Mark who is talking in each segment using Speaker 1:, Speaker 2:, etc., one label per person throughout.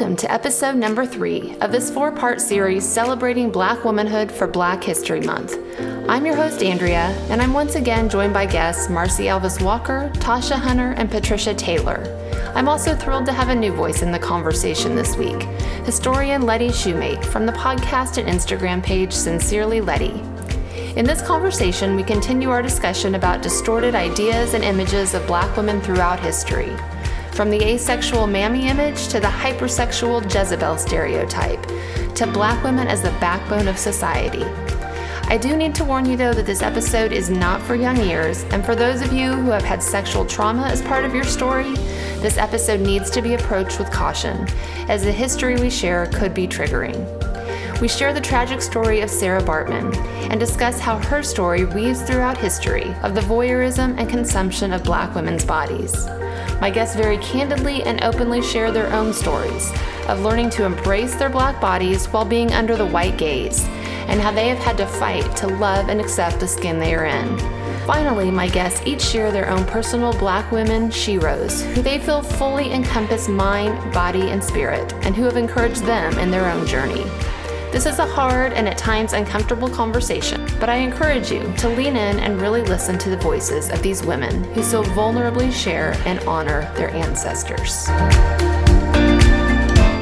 Speaker 1: Welcome to episode number three of this four part series celebrating Black womanhood for Black History Month. I'm your host, Andrea, and I'm once again joined by guests Marcy Alvis Walker, Tasha Hunter, and Patricia Taylor. I'm also thrilled to have a new voice in the conversation this week historian Letty Shumate from the podcast and Instagram page Sincerely Letty. In this conversation, we continue our discussion about distorted ideas and images of black women throughout history. From the asexual mammy image to the hypersexual Jezebel stereotype, to black women as the backbone of society. I do need to warn you though that this episode is not for young ears, and for those of you who have had sexual trauma as part of your story, this episode needs to be approached with caution, as the history we share could be triggering we share the tragic story of Sarah Bartman and discuss how her story weaves throughout history of the voyeurism and consumption of black women's bodies. My guests very candidly and openly share their own stories of learning to embrace their black bodies while being under the white gaze, and how they have had to fight to love and accept the skin they are in. Finally, my guests each share their own personal black women sheroes who they feel fully encompass mind, body, and spirit, and who have encouraged them in their own journey. This is a hard and at times uncomfortable conversation, but I encourage you to lean in and really listen to the voices of these women who so vulnerably share and honor their ancestors.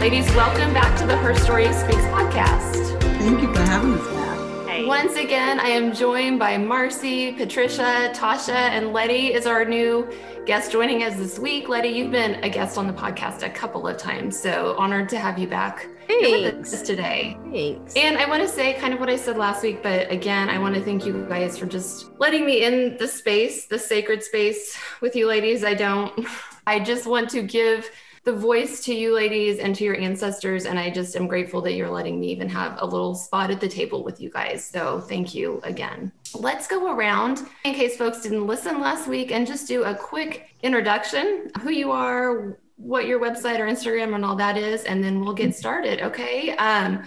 Speaker 1: Ladies, welcome back to the Her Story Speaks podcast.
Speaker 2: Thank you for having us.
Speaker 1: Once again, I am joined by Marcy, Patricia, Tasha, and Letty is our new guest joining us this week. Letty, you've been a guest on the podcast a couple of times, so honored to have you back
Speaker 3: Thanks.
Speaker 1: with us today.
Speaker 3: Thanks.
Speaker 1: And I want to say kind of what I said last week, but again, I want to thank you guys for just letting me in the space, the sacred space with you ladies. I don't, I just want to give the voice to you ladies and to your ancestors. And I just am grateful that you're letting me even have a little spot at the table with you guys. So thank you again. Let's go around in case folks didn't listen last week and just do a quick introduction who you are, what your website or Instagram and all that is, and then we'll get started. Okay. Um,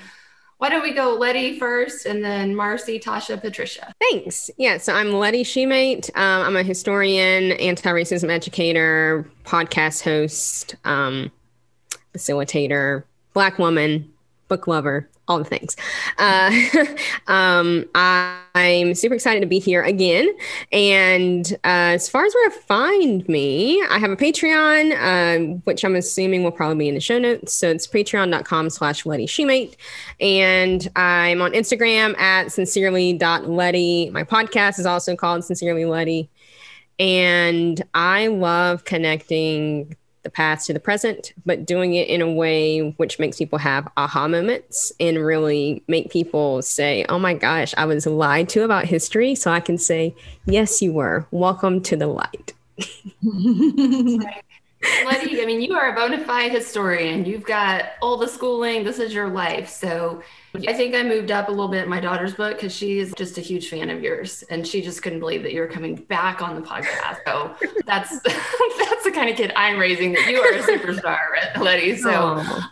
Speaker 1: why don't we go Letty first and then Marcy, Tasha, Patricia?
Speaker 3: Thanks. Yeah, so I'm Letty Shumate. Um, I'm a historian, anti racism educator, podcast host, um, facilitator, Black woman, book lover, all the things. Uh, um, I, am super excited to be here again. And uh, as far as where to find me, I have a Patreon, uh, which I'm assuming will probably be in the show notes. So it's patreon.com slash Letty Shumate. And I'm on Instagram at sincerely.letty. My podcast is also called Sincerely Letty. And I love connecting the past to the present, but doing it in a way which makes people have aha moments and really make people say, Oh my gosh, I was lied to about history. So I can say, Yes, you were. Welcome to the light.
Speaker 1: Letty, I mean, you are a bona fide historian. You've got all the schooling. This is your life. So I think I moved up a little bit in my daughter's book because she's just a huge fan of yours, and she just couldn't believe that you were coming back on the podcast. So that's that's the kind of kid I'm raising. That you are a superstar, Letty. So Aww.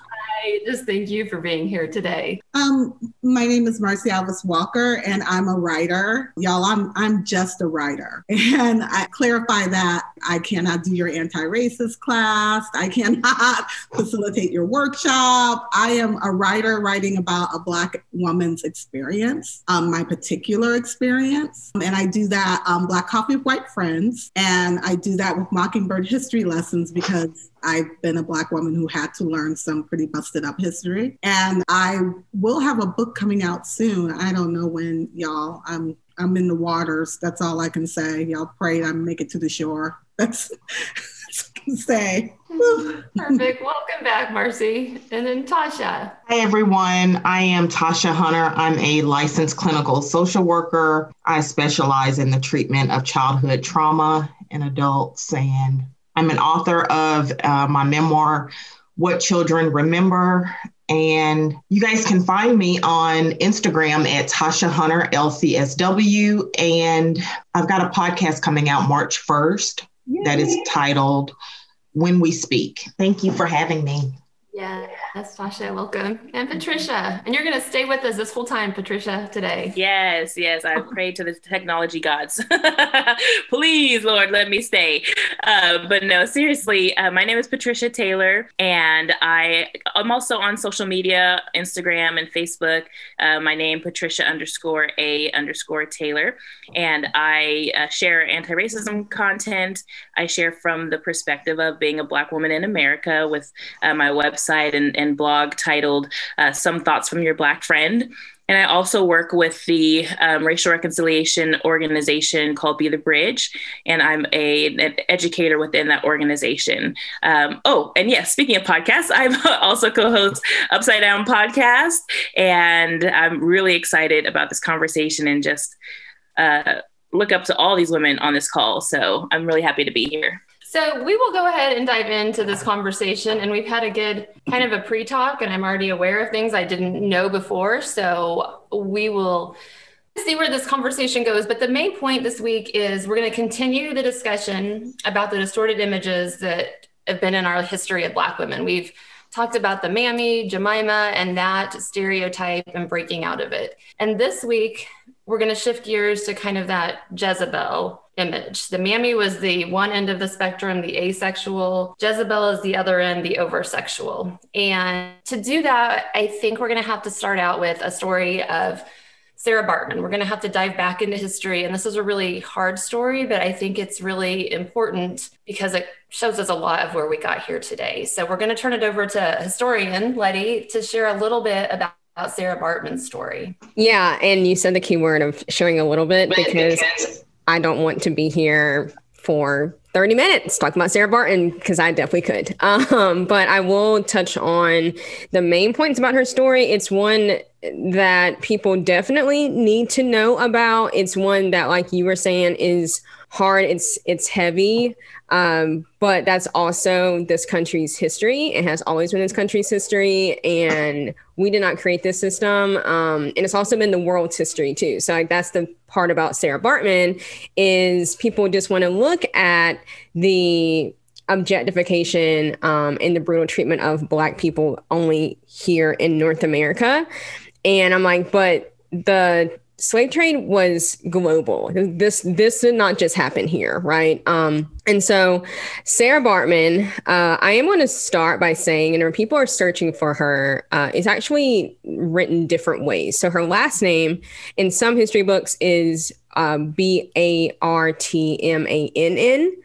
Speaker 1: I just thank you for being here today.
Speaker 2: Um, my name is Marcy Alvis Walker, and I'm a writer. Y'all, I'm I'm just a writer. And I clarify that I cannot do your anti-racist class. I cannot facilitate your workshop. I am a writer writing about a Black woman's experience, um, my particular experience. And I do that um, Black Coffee with White Friends. And I do that with Mockingbird history lessons because I've been a Black woman who had to learn some pretty busted up history. And I will have a book coming out soon. I don't know when, y'all. I'm I'm in the waters. That's all I can say. Y'all pray I make it to the shore. That's, that's I can say.
Speaker 1: Perfect. Welcome back, Marcy. And then Tasha.
Speaker 4: Hi, everyone. I am Tasha Hunter. I'm a licensed clinical social worker. I specialize in the treatment of childhood trauma in adults, and I'm an author of uh, my memoir, What Children Remember. And you guys can find me on Instagram at Tasha Hunter LCSW. And I've got a podcast coming out March 1st Yay. that is titled When We Speak. Thank you for having me.
Speaker 1: Yes, Tasha, welcome. And Patricia, and you're going to stay with us this whole time, Patricia, today.
Speaker 5: Yes, yes. I pray to the technology gods. Please, Lord, let me stay. Uh, but no, seriously, uh, my name is Patricia Taylor, and I, I'm also on social media Instagram and Facebook. Uh, my name, Patricia underscore A underscore Taylor. And I uh, share anti racism content. I share from the perspective of being a Black woman in America with uh, my website and, and blog titled uh, Some Thoughts from Your Black Friend. And I also work with the um, racial reconciliation organization called Be the Bridge, and I'm a, an educator within that organization. Um, oh, and yes, speaking of podcasts, I'm also co-host Upside Down Podcast, and I'm really excited about this conversation and just uh, look up to all these women on this call. So I'm really happy to be here.
Speaker 1: So we will go ahead and dive into this conversation. And we've had a good kind of a pre talk, and I'm already aware of things I didn't know before. So we will see where this conversation goes. But the main point this week is we're going to continue the discussion about the distorted images that have been in our history of Black women. We've talked about the mammy, Jemima, and that stereotype and breaking out of it. And this week, we're going to shift gears to kind of that Jezebel image. The mammy was the one end of the spectrum, the asexual. Jezebel is the other end, the oversexual. And to do that, I think we're going to have to start out with a story of Sarah Bartman. We're going to have to dive back into history. And this is a really hard story, but I think it's really important because it shows us a lot of where we got here today. So we're going to turn it over to historian Letty to share a little bit about Sarah Bartman's story.
Speaker 3: Yeah, and you said the key word of showing a little bit because I don't want to be here for 30 minutes talking about Sarah Baartman because I definitely could. Um, but I will touch on the main points about her story. It's one that people definitely need to know about. It's one that, like you were saying, is hard. It's it's heavy. Um, but that's also this country's history. It has always been this country's history, and we did not create this system. Um, and it's also been the world's history too. So like that's the part about Sarah bartman is people just want to look at the objectification um, and the brutal treatment of Black people only here in North America. And I'm like, but the slave trade was global. This this did not just happen here, right? Um, and so Sarah Bartman, uh, I am going to start by saying, and when people are searching for her, uh, it's actually written different ways. So her last name in some history books is uh, B A R T M A N N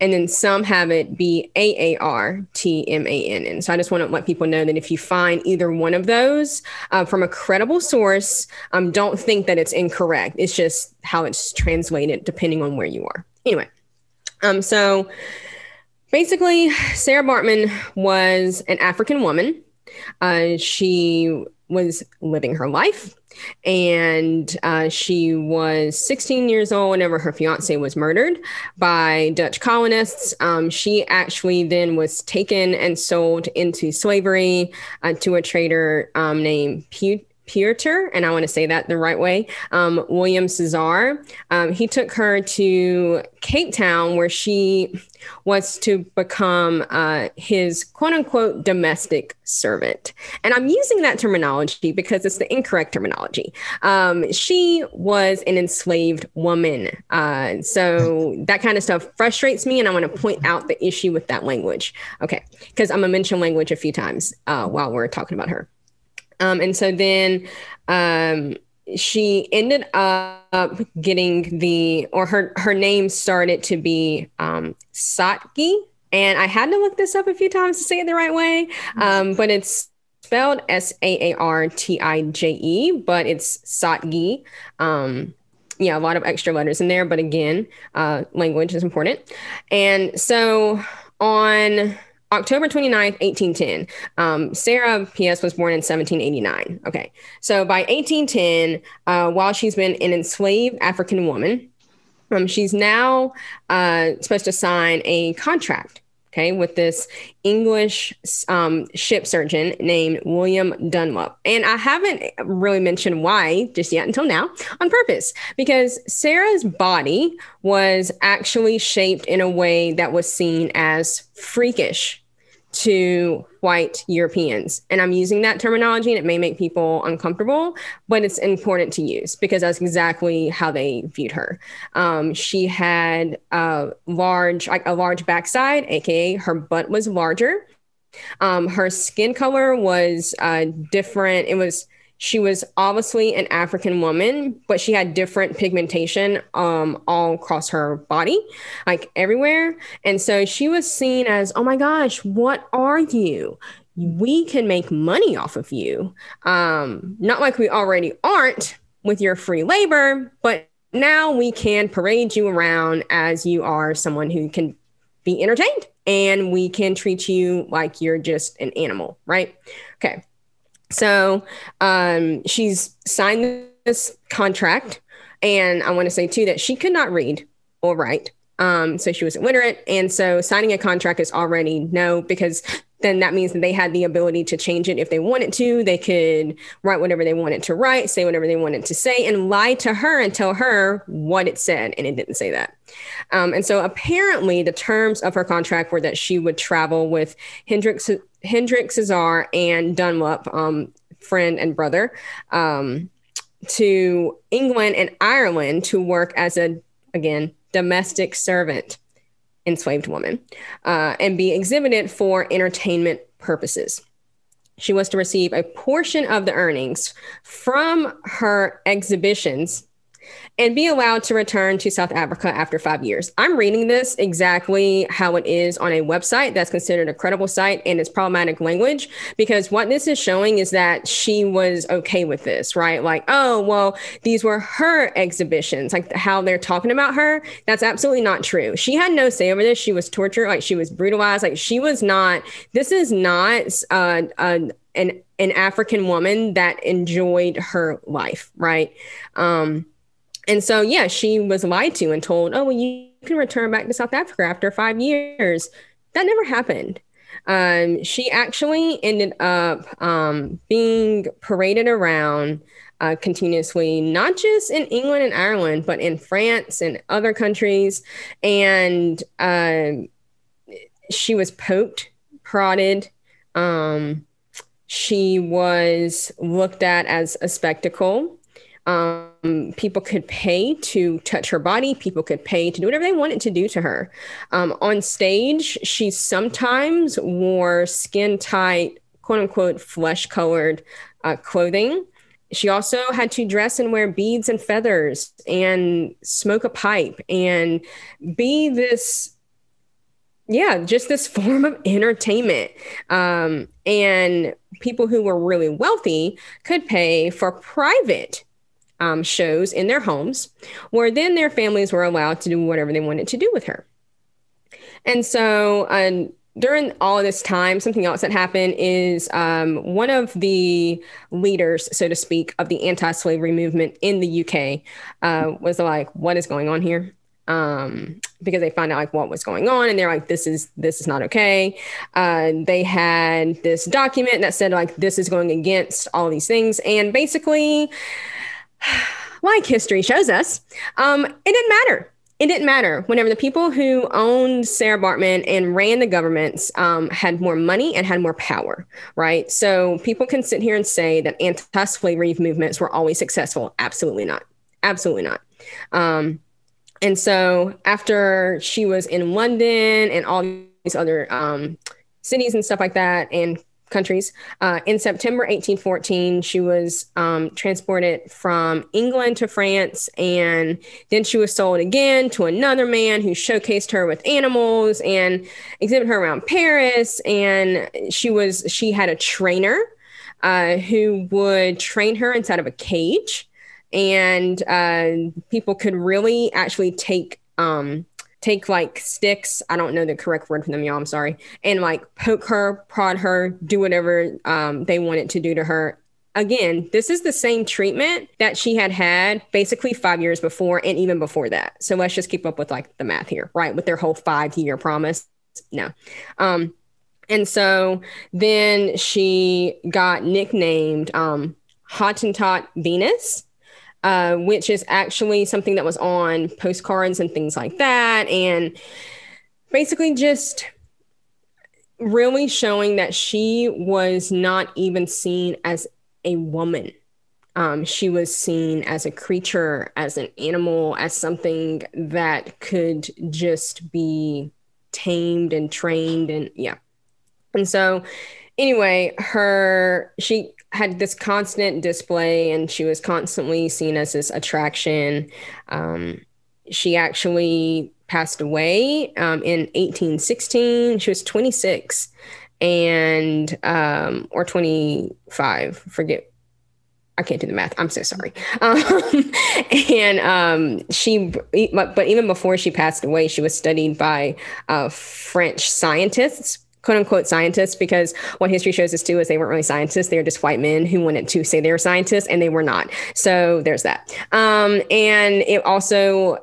Speaker 3: and then some have it be A A R T M A N N. So I just want to let people know that if you find either one of those uh, from a credible source, um, don't think that it's incorrect. It's just how it's translated depending on where you are. Anyway, um, so basically, Sarah Bartman was an African woman. Uh, she was living her life and uh, she was 16 years old whenever her fiance was murdered by Dutch colonists. Um, she actually then was taken and sold into slavery uh, to a trader um, named Pute. Pieter, and I want to say that the right way, um, William Cesar. Um, he took her to Cape Town, where she was to become uh, his quote unquote domestic servant. And I'm using that terminology because it's the incorrect terminology. Um, she was an enslaved woman. Uh, so that kind of stuff frustrates me. And I want to point out the issue with that language. Okay. Because I'm going to mention language a few times uh, while we're talking about her. Um, and so then um, she ended up getting the, or her, her name started to be um, Saartjie. And I had to look this up a few times to say it the right way, um, but it's spelled S A A R T I J E, but it's Saartjie. Um, yeah, a lot of extra letters in there, but again, uh, language is important. And so on October 29th, 1810. Um, Sarah P.S. was born in 1789. Okay. So by 1810, uh, while she's been an enslaved African woman, um, she's now uh, supposed to sign a contract okay, with this English um, ship surgeon named William Dunlop. And I haven't really mentioned why just yet until now on purpose, because Sarah's body was actually shaped in a way that was seen as freakish to white Europeans. And I'm using that terminology and it may make people uncomfortable, but it's important to use because that's exactly how they viewed her. Um, she had a large, like a large backside, aka her butt was larger. Um, her skin color was uh, different. It was she was obviously an African woman, but she had different pigmentation um, all across her body, like everywhere. And so she was seen as, oh my gosh, what are you? We can make money off of you. Um, not like we already aren't with your free labor, but now we can parade you around as you are someone who can be entertained and we can treat you like you're just an animal, right? Okay. So um, she's signed this contract. And I want to say, too, that she could not read or write. Um, so she was illiterate. And so signing a contract is already no, because then that means that they had the ability to change it if they wanted to. They could write whatever they wanted to write, say whatever they wanted to say, and lie to her and tell her what it said. And it didn't say that. Um, and so apparently, the terms of her contract were that she would travel with Hendrix Hendrix Cesar and Dunlop, um, friend and brother, um, to England and Ireland to work as a, again, domestic servant, enslaved woman, uh, and be exhibited for entertainment purposes. She was to receive a portion of the earnings from her exhibitions and be allowed to return to South Africa after five years. I'm reading this exactly how it is on a website that's considered a credible site and it's problematic language because what this is showing is that she was okay with this, right? Like, oh, well, these were her exhibitions, like how they're talking about her. That's absolutely not true. She had no say over this. She was tortured, like she was brutalized, like she was not, this is not uh, uh, an an African woman that enjoyed her life, right? Um, and so, yeah, she was lied to and told, oh, well, you can return back to South Africa after five years. That never happened. Um, she actually ended up um, being paraded around uh, continuously, not just in England and Ireland, but in France and other countries. And um, she was poked, prodded. Um, she was looked at as a spectacle. Um, people could pay to touch her body. People could pay to do whatever they wanted to do to her. Um, on stage, she sometimes wore skin tight, quote unquote, flesh colored uh, clothing. She also had to dress and wear beads and feathers and smoke a pipe and be this yeah, just this form of entertainment. Um, and people who were really wealthy could pay for private um, shows in their homes, where then their families were allowed to do whatever they wanted to do with her. And so, during all this time, something else that happened is um, one of the leaders, so to speak, of the anti-slavery movement in the UK uh, was like, "What is going on here?" Um, because they found out like what was going on, and they're like, "This is this is not okay." Uh, they had this document that said like, "This is going against all these things," and basically like history shows us, um, it didn't matter. It didn't matter. Whenever the people who owned Sarah Bartman and ran the governments um, had more money and had more power, right? So people can sit here and say that anti-slavery movements were always successful. Absolutely not. Absolutely not. Um, and so after she was in London and all these other um, cities and stuff like that, and countries. Uh, in September 1814, she was um, transported from England to France, and then she was sold again to another man who showcased her with animals and exhibited her around Paris. And she was she had a trainer uh, who would train her inside of a cage, and uh, people could really actually take um, take like sticks, I don't know the correct word for them, y'all, I'm sorry, and like poke her, prod her, do whatever um, they wanted to do to her. Again, this is the same treatment that she had had basically five years before and even before that. So let's just keep up with like the math here, right? With their whole five year promise. No. Um, and so then she got nicknamed um, Hottentot Venus uh, which is actually something that was on postcards and things like that. And basically just really showing that she was not even seen as a woman. Um, she was seen as a creature, as an animal, as something that could just be tamed and trained and yeah. And so anyway, her she had this constant display and she was constantly seen as this attraction. Um, she actually passed away um, in 1816. She was 26 and um, or 25, forget I can't do the math. I'm so sorry. Um, and um, she, but, but even before she passed away, she was studied by uh, French scientists, quote unquote scientists, because what history shows us too is they weren't really scientists. They were just white men who wanted to say they were scientists and they were not. So there's that. Um, and it also,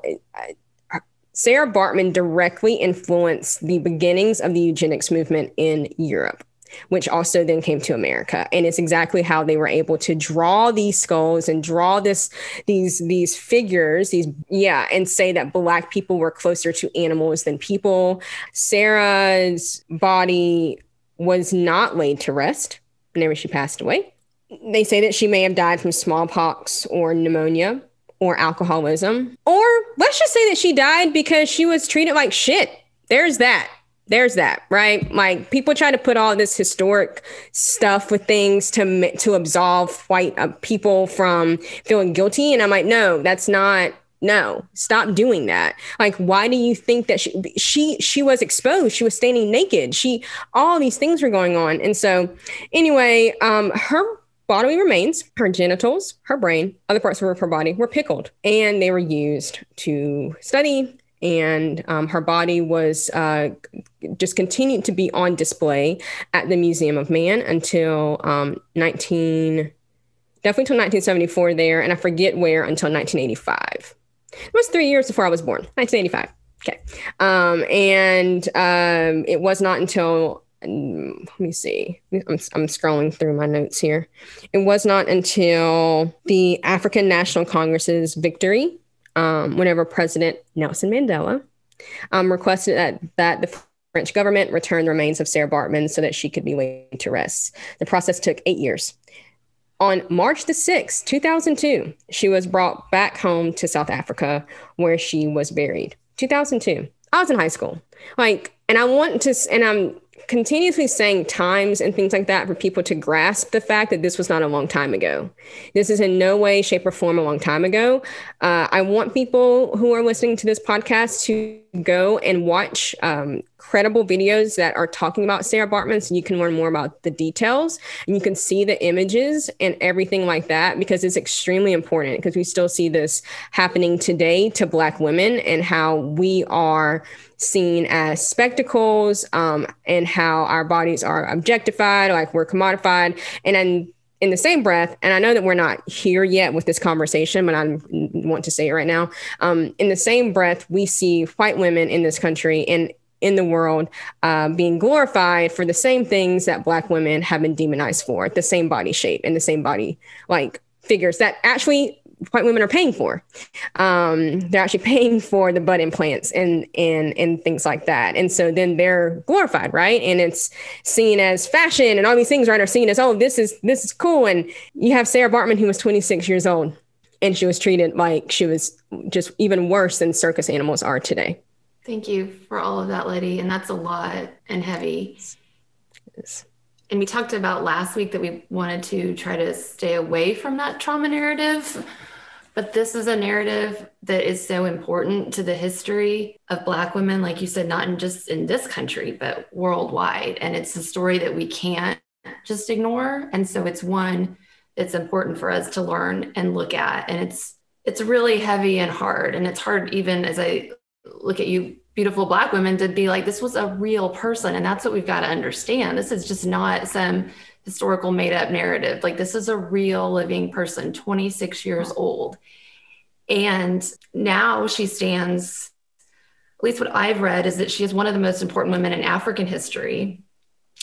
Speaker 3: Sarah Bartman directly influenced the beginnings of the eugenics movement in Europe which also then came to America. And it's exactly how they were able to draw these skulls and draw this these these figures, these yeah, and say that black people were closer to animals than people. Sarah's body was not laid to rest whenever she passed away. They say that she may have died from smallpox or pneumonia or alcoholism. Or let's just say that she died because she was treated like shit. There's that there's that right? Like people try to put all this historic stuff with things to to absolve white uh, people from feeling guilty and i'm like no that's not no stop doing that. Like why do you think that she she she was exposed? She was standing naked. She all these things were going on. And so anyway um her bodily remains her genitals her brain other parts of her body were pickled and they were used to study and um, her body was uh, just continued to be on display at the Museum of Man until um, 19, definitely until 1974 there, and I forget where until 1985. It was three years before I was born, 1985. Okay, um, and um, it was not until let me see. I'm, I'm scrolling through my notes here. It was not until the African National Congress's victory um, whenever President Nelson Mandela um, requested that, that the French government return the remains of Sarah Bartman so that she could be laid to rest. The process took eight years. On March the 6th, 2002, she was brought back home to South Africa where she was buried. 2002. I was in high school. Like, and I want to, and I'm continuously saying times and things like that for people to grasp the fact that this was not a long time ago. This is in no way, shape, or form a long time ago. Uh, I want people who are listening to this podcast to go and watch um, credible videos that are talking about Sarah Baartman so you can learn more about the details and you can see the images and everything like that because it's extremely important because we still see this happening today to Black women and how we are seen as spectacles um, and how our bodies are objectified, like we're commodified. And then in the same breath, and I know that we're not here yet with this conversation, but I want to say it right now. Um, in the same breath, we see white women in this country and in the world uh, being glorified for the same things that Black women have been demonized for, the same body shape and the same body like figures that actually white women are paying for. Um, they're actually paying for the butt implants and and and things like that. And so then they're glorified, right? And it's seen as fashion and all these things, right, are seen as oh, this is this is cool. And you have Sarah Bartman who was 26 years old and she was treated like she was just even worse than circus animals are today.
Speaker 1: Thank you for all of that, Letty. And that's a lot and heavy. Yes and we talked about last week that we wanted to try to stay away from that trauma narrative but this is a narrative that is so important to the history of Black women, like you said, not in just in this country, but worldwide. And it's a story that we can't just ignore. And so it's one that's important for us to learn and look at. And it's it's really heavy and hard. And it's hard even as I look at you beautiful black women to be like this was a real person and that's what we've got to understand this is just not some historical made up narrative. Like this is a real living person, 26 years old. And now she stands, at least what I've read is that she is one of the most important women in African history.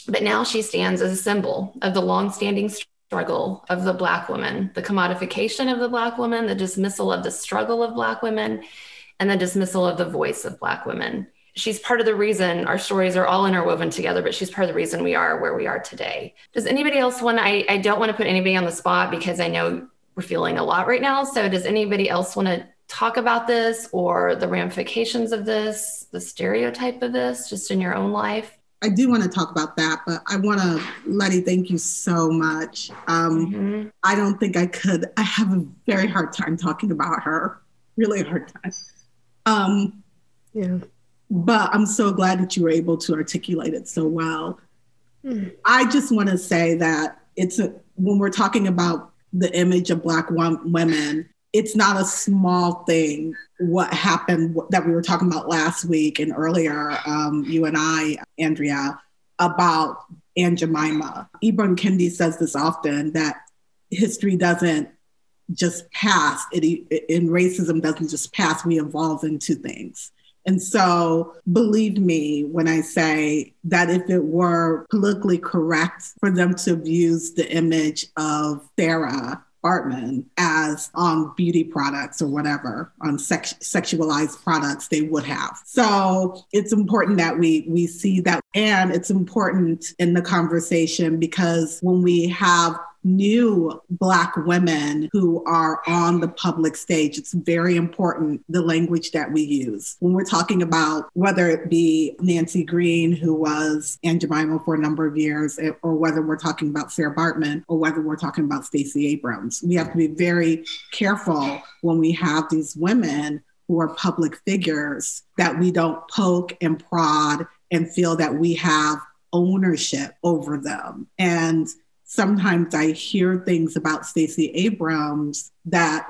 Speaker 1: But now she stands as a symbol of the longstanding struggle of the Black woman, the commodification of the Black woman, the dismissal of the struggle of Black women, and the dismissal of the voice of Black women. She's part of the reason our stories are all interwoven together, but she's part of the reason we are where we are today. Does anybody else want I, I don't want to put anybody on the spot because I know we're feeling a lot right now. So does anybody else want to talk about this or the ramifications of this, the stereotype of this, just in your own life?
Speaker 2: I do want to talk about that, but I want to, Letty, thank you so much. Um, mm-hmm. I don't think I could. I have a very hard time talking about her, really hard time. Um, yeah. But I'm so glad that you were able to articulate it so well. Mm. I just want to say that it's a, when we're talking about the image of Black women, it's not a small thing what happened that we were talking about last week and earlier, um, you and I, Andrea, about Aunt Jemima. Ibram Kendi says this often that history doesn't just pass, it, in racism doesn't just pass, we evolve into things. And so, believe me when I say that if it were politically correct for them to have used the image of Sarah Bartman as on beauty products or whatever on sex- sexualized products they would have. So it's important that we we see that and it's important in the conversation because when we have new Black women who are on the public stage. It's very important the language that we use. When we're talking about whether it be Nancy Green, who was Aunt Jemima for a number of years, eh, or whether we're talking about Sarah Bartman, or whether we're talking about Stacey Abrams. We have to be very careful when we have these women who are public figures that we don't poke and prod and feel that we have ownership over them. And sometimes I hear things about Stacey Abrams that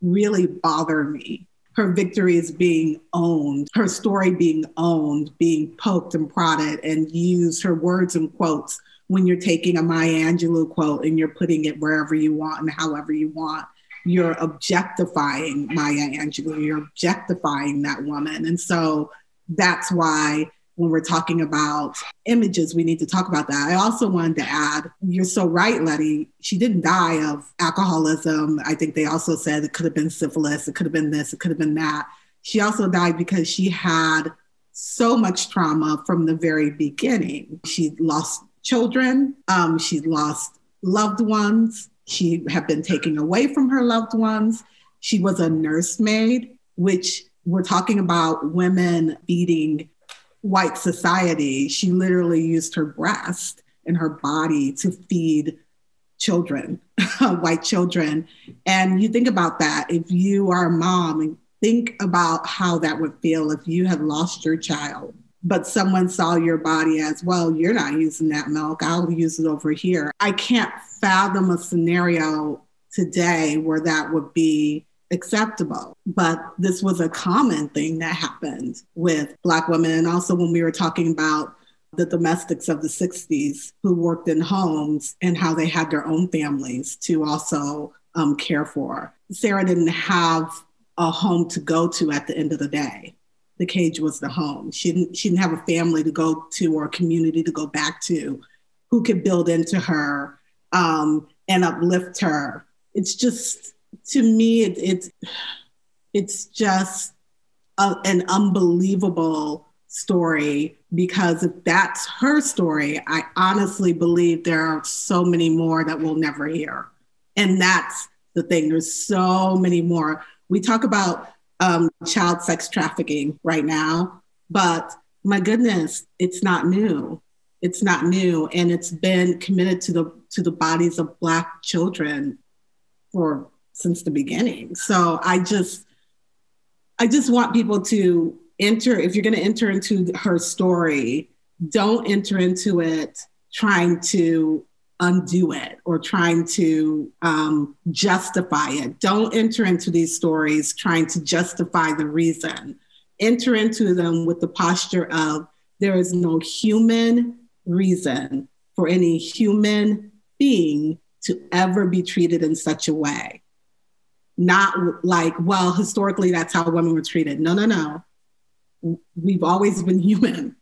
Speaker 2: really bother me. Her victories being owned, her story being owned, being poked and prodded, and used, her words and quotes when you're taking a Maya Angelou quote and you're putting it wherever you want and however you want. You're objectifying Maya Angelou, you're objectifying that woman. And so that's why when we're talking about images, we need to talk about that. I also wanted to add, you're so right, Letty. She didn't die of alcoholism. I think they also said it could have been syphilis, it could have been this, it could have been that. She also died because she had so much trauma from the very beginning. She lost children, um, she lost loved ones, she had been taken away from her loved ones. She was a nursemaid, which we're talking about women feeding white society, she literally used her breast and her body to feed children, white children. And you think about that, if you are a mom, and think about how that would feel if you had lost your child, but someone saw your body as well, you're not using that milk, I'll use it over here. I can't fathom a scenario today where that would be acceptable. But this was a common thing that happened with Black women. And also, when we were talking about the domestics of the 60s who worked in homes and how they had their own families to also um, care for. Sarah didn't have a home to go to at the end of the day. The cage was the home. She didn't, she didn't have a family to go to or a community to go back to who could build into her um, and uplift her. It's just to me, it, it's it's just a, an unbelievable story because if that's her story, I honestly believe there are so many more that we'll never hear. And that's the thing. There's so many more. We talk about um, child sex trafficking right now, but my goodness, it's not new. It's not new, and it's been committed to the to the bodies of Black children for since the beginning. So I just I just want people to enter if you're going to enter into her story, don't enter into it trying to undo it or trying to um, justify it. Don't enter into these stories trying to justify the reason. Enter into them with the posture of there is no human reason for any human being to ever be treated in such a way not like, well, historically, that's how women were treated. No, no, no. We've always been human.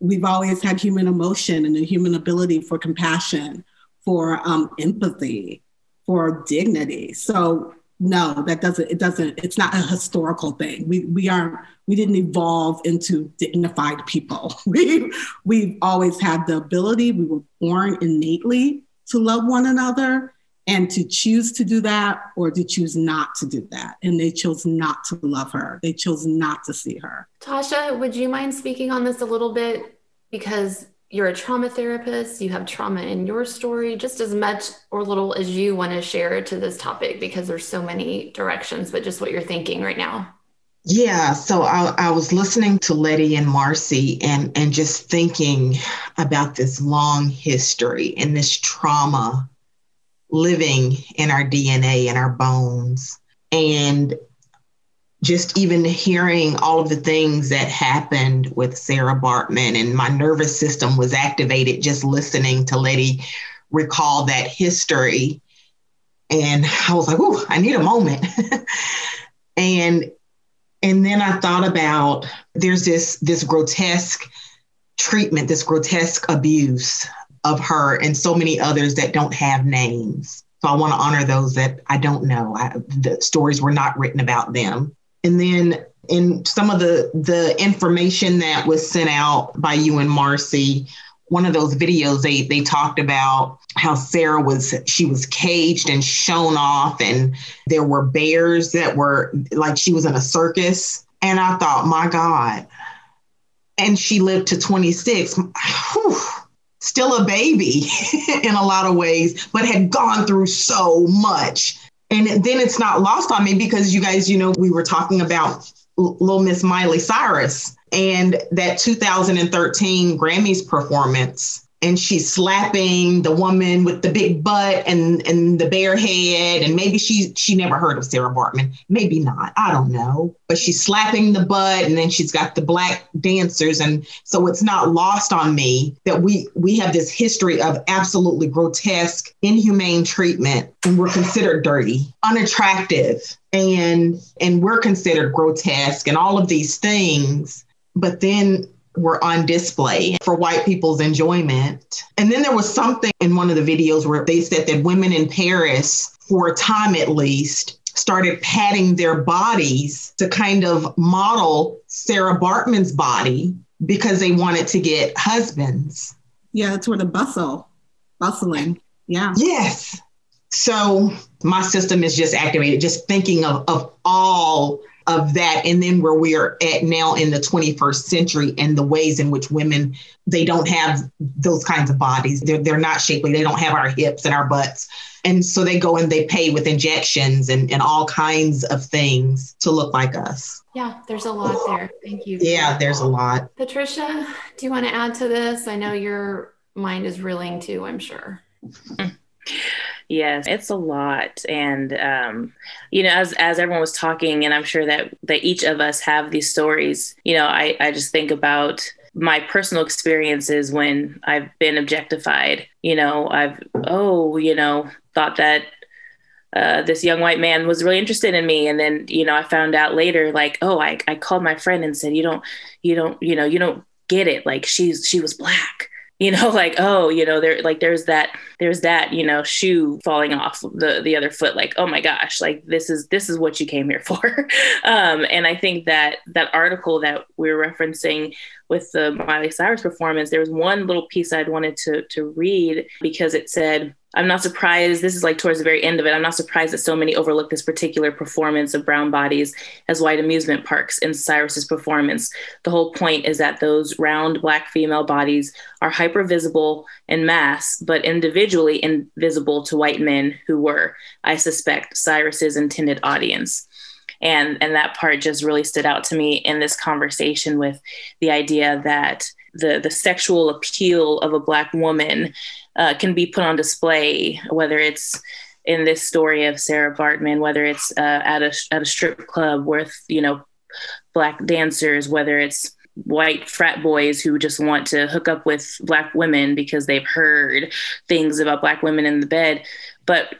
Speaker 2: We've always had human emotion and a human ability for compassion, for um, empathy, for dignity. So no, that doesn't, it doesn't, it's not a historical thing. We, we aren't, we didn't evolve into dignified people. We, we've always had the ability, we were born innately to love one another and to choose to do that or to choose not to do that. And they chose not to love her. They chose not to see her.
Speaker 1: Tasha, would you mind speaking on this a little bit? Because you're a trauma therapist, you have trauma in your story, just as much or little as you want to share to this topic, because there's so many directions, but just what you're thinking right now.
Speaker 4: Yeah, so I, I, was listening to Letty and Marcy and, and just thinking about this long history and this trauma living in our DNA and our bones. And just even hearing all of the things that happened with Sarah Bartman, and my nervous system was activated just listening to Letty recall that history. And I was like, oh, I need a moment. and and then I thought about there's this this grotesque treatment, this grotesque abuse of her and so many others that don't have names. So I want to honor those that I don't know. I, the stories were not written about them. And then in some of the the information that was sent out by you and Marcy, one of those videos they they talked about how Sarah was she was caged and shown off and there were bears that were like she was in a circus and I thought my god and she lived to 26 Whew, still a baby in a lot of ways but had gone through so much. And then it's not lost on me because you guys you know we were talking about little Miss Miley Cyrus and that 2013 Grammys performance and she's slapping the woman with the big butt and and the bear head. And maybe she she never heard of Sarah Bartman. Maybe not. I don't know. But she's slapping the butt and then she's got the black dancers. And so it's not lost on me that we we have this history of absolutely grotesque inhumane treatment and we're considered dirty unattractive and and we're considered grotesque and all of these things. But then were on display for white people's enjoyment. And then there was something in one of the videos where they said that women in Paris, for a time at least, started padding their bodies to kind of model Sarah Baartman's body because they wanted to get husbands.
Speaker 2: Yeah, that's where the bustle, bustling. Yeah.
Speaker 4: Yes. So my system is just activated, just thinking of, of all of that and then where we are at now in the 21st century and the ways in which women they don't have those kinds of bodies. They're, they're not shapely. They don't have our hips and our butts. And so they go and they pay with injections and, and all kinds of things to look like us.
Speaker 1: Yeah there's a lot there. Thank you.
Speaker 4: Yeah there's a lot.
Speaker 1: Patricia do you want to add to this? I know your mind is reeling too i'm sure
Speaker 5: Yes, it's a lot. And um, you know, as as everyone was talking, and I'm sure that that each of us have these stories, you know, I, I just think about my personal experiences when I've been objectified. You know, I've oh, you know, thought that uh, this young white man was really interested in me and then you know i found out later like oh I, I called my friend and said you don't you don't you know you don't get it like she's she was black you know like oh you know there like there's that there's that you know shoe falling off the the other foot like oh my gosh like this is this is what you came here for. Um and i think that that article that we are referencing with the miley cyrus performance there was one little piece i'd wanted to to read because it said I'm not surprised. This is like towards the very end of it. I'm not surprised that so many overlook this particular performance of brown bodies as white amusement parks in Cyrus's performance. The whole point is that those round black female bodies are hyper visible in mass, but individually invisible to white men who were, I suspect, Cyrus's intended audience. And, and that part just really stood out to me in this conversation with the idea that the, the sexual appeal of a black woman uh, can be put on display, whether it's in this story of Sarah Bartman, whether it's uh, at a at a strip club with you know black dancers, whether it's white frat boys who just want to hook up with black women because they've heard things about black women in the bed, but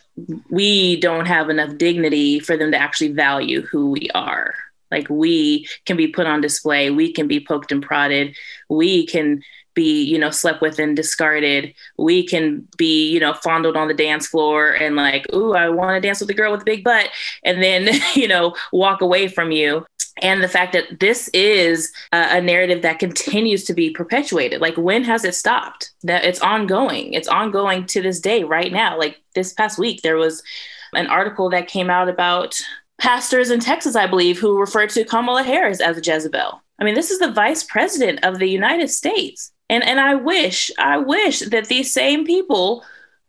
Speaker 5: we don't have enough dignity for them to actually value who we are. Like we can be put on display, we can be poked and prodded, we can be, you know, slept with and discarded. We can be, you know, fondled on the dance floor and like, ooh, I want to dance with a girl with a big butt, and then, you know, walk away from you and the fact that this is a, narrative that continues to be perpetuated. Like when has it stopped? That it's ongoing. It's ongoing to this day right now. Like this past week there was an article that came out about pastors in texas i believe who referred to kamala harris as a jezebel. I mean this is the vice president of the united states. And and i wish i wish that these same people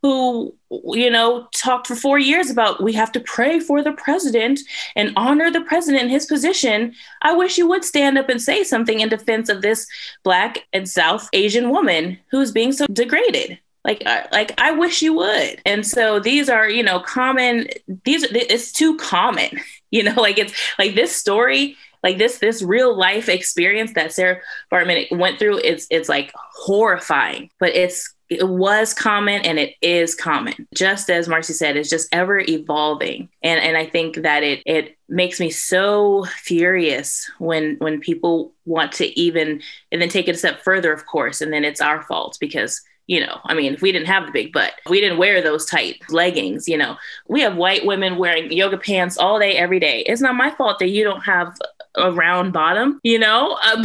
Speaker 5: who you know talked for 4 years about we have to pray for the president and honor the president in his position. I wish you would stand up and say something in defense of this black and south asian woman who's being so degraded. Like like i wish you would. And so these are you know common these it's too common you know like it's like this story like this this real life experience that sarah bartman went through it's it's like horrifying but it's it was common and it is common. Just as Marcy said, it's just ever evolving. And and I think that it it makes me so furious when when people want to even and then take it a step further, of course, and then it's our fault because you know, I mean, if we didn't have the big butt, we didn't wear those tight leggings, you know, we have white women wearing yoga pants all day, every day. It's not my fault that you don't have a round bottom, you know. Uh,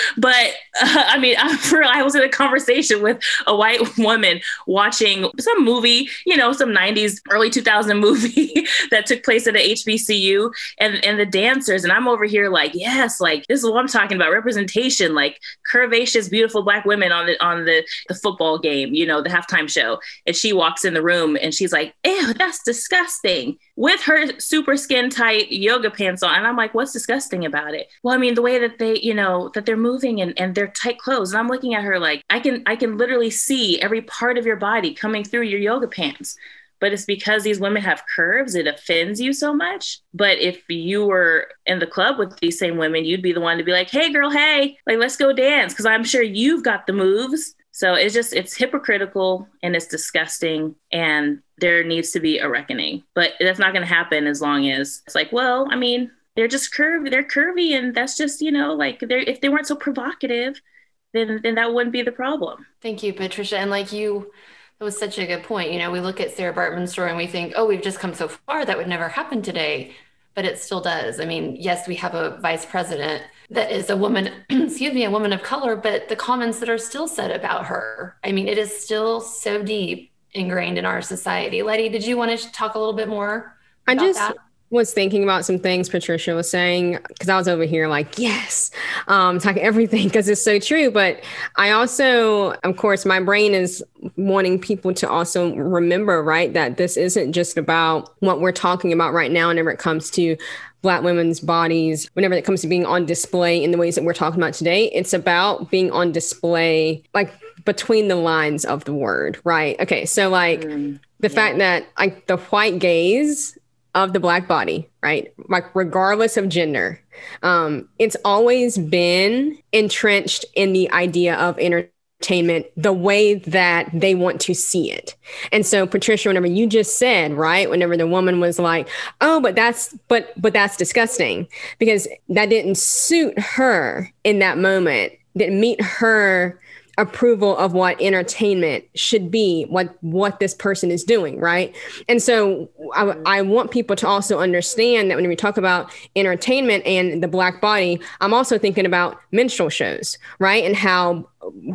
Speaker 5: but uh, I mean, I, for, I was in a conversation with a white woman watching some movie, you know, some '90s, early 2000 movie that took place at a HBCU, and and the dancers, and I'm over here like, yes, like this is what I'm talking about, representation, like curvaceous, beautiful black women on the on the the football game, you know, the halftime show, and she walks in the room and she's like, ew, that's disgusting with her super skin tight yoga pants on. And I'm like, what's disgusting about it? Well, I mean, the way that they, you know, that they're moving and, and they're tight clothes. And I'm looking at her like, I can, I can literally see every part of your body coming through your yoga pants. But it's because these women have curves, it offends you so much. But if you were in the club with these same women, you'd be the one to be like, hey, girl, hey, like, let's go dance. Cause I'm sure you've got the moves. So it's just, it's hypocritical and it's disgusting. And there needs to be a reckoning. But that's not going to happen as long as it's like, well, I mean, they're just curvy, they're curvy, and that's just you know like they're if they weren't so provocative, then then that wouldn't be the problem.
Speaker 1: Thank you, Patricia. And like you, that was such a good point. You know, we look at Sarah Bartman's story and we think, oh, we've just come so far that would never happen today, but it still does. I mean, yes, we have a vice president that is a woman, excuse me, a woman of color, but the comments that are still said about her, I mean, it is still so deep ingrained in our society. Letty, did you want to talk a little bit more?
Speaker 3: I just that? was thinking about some things Patricia was saying because I was over here like, yes, um, talking everything because it's so true. But I also, of course, my brain is wanting people to also remember, right, that this isn't just about what we're talking about right now whenever it comes to Black women's bodies, whenever it comes to being on display in the ways that we're talking about today. It's about being on display, like between the lines of the word, right? Okay, so like mm, the yeah. fact that like the white gaze of the black body, right? Like regardless of gender, um, it's always been entrenched in the idea of entertainment the way that they want to see it. And so Patricia, whenever you just said, right, whenever the woman was like, oh, but that's but but that's disgusting because that didn't suit her in that moment, didn't meet her approval of what entertainment should be what what this person is doing right and so I, I, want people to also understand that when we talk about entertainment and the black body i'm also thinking about minstrel shows right and how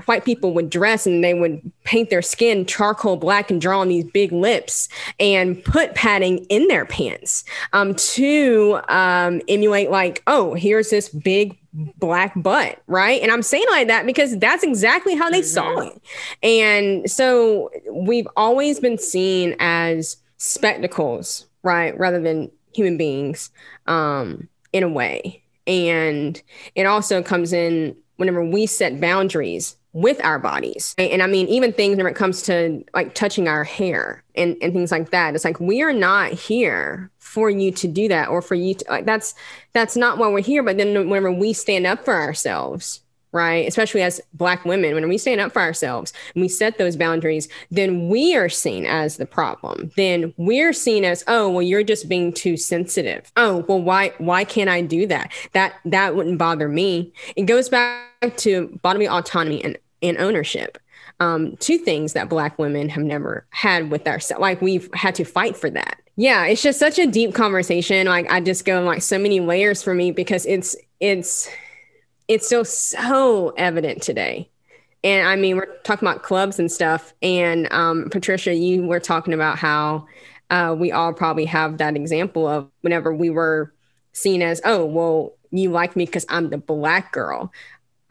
Speaker 3: white people would dress and they would paint their skin charcoal black and draw on these big lips and put padding in their pants um, to um, emulate like oh here's this big black butt, right? And I'm saying like that because that's exactly how they mm-hmm. saw it. And so we've always been seen as spectacles, right, rather than human beings um in a way. And it also comes in whenever we set boundaries with our bodies. And I mean, even things when it comes to like touching our hair and, and things like that. It's like we are not here for you to do that or for you to like that's that's not why we're here. But then whenever we stand up for ourselves, right? Especially as black women, when we stand up for ourselves and we set those boundaries, then we are seen as the problem. Then we're seen as, oh, well, you're just being too sensitive. Oh, well, why why can't I do that? That that wouldn't bother me. It goes back to bodily autonomy and and ownership. Um, two things that Black women have never had with ourselves. Like we've had to fight for that. Yeah, it's just such a deep conversation. Like I just go like so many layers for me because it's it's it's still so evident today. And I mean, we're talking about clubs and stuff. And um, Patricia, you were talking about how uh, we all probably have that example of whenever we were seen as, oh, well, you like me because I'm the black girl.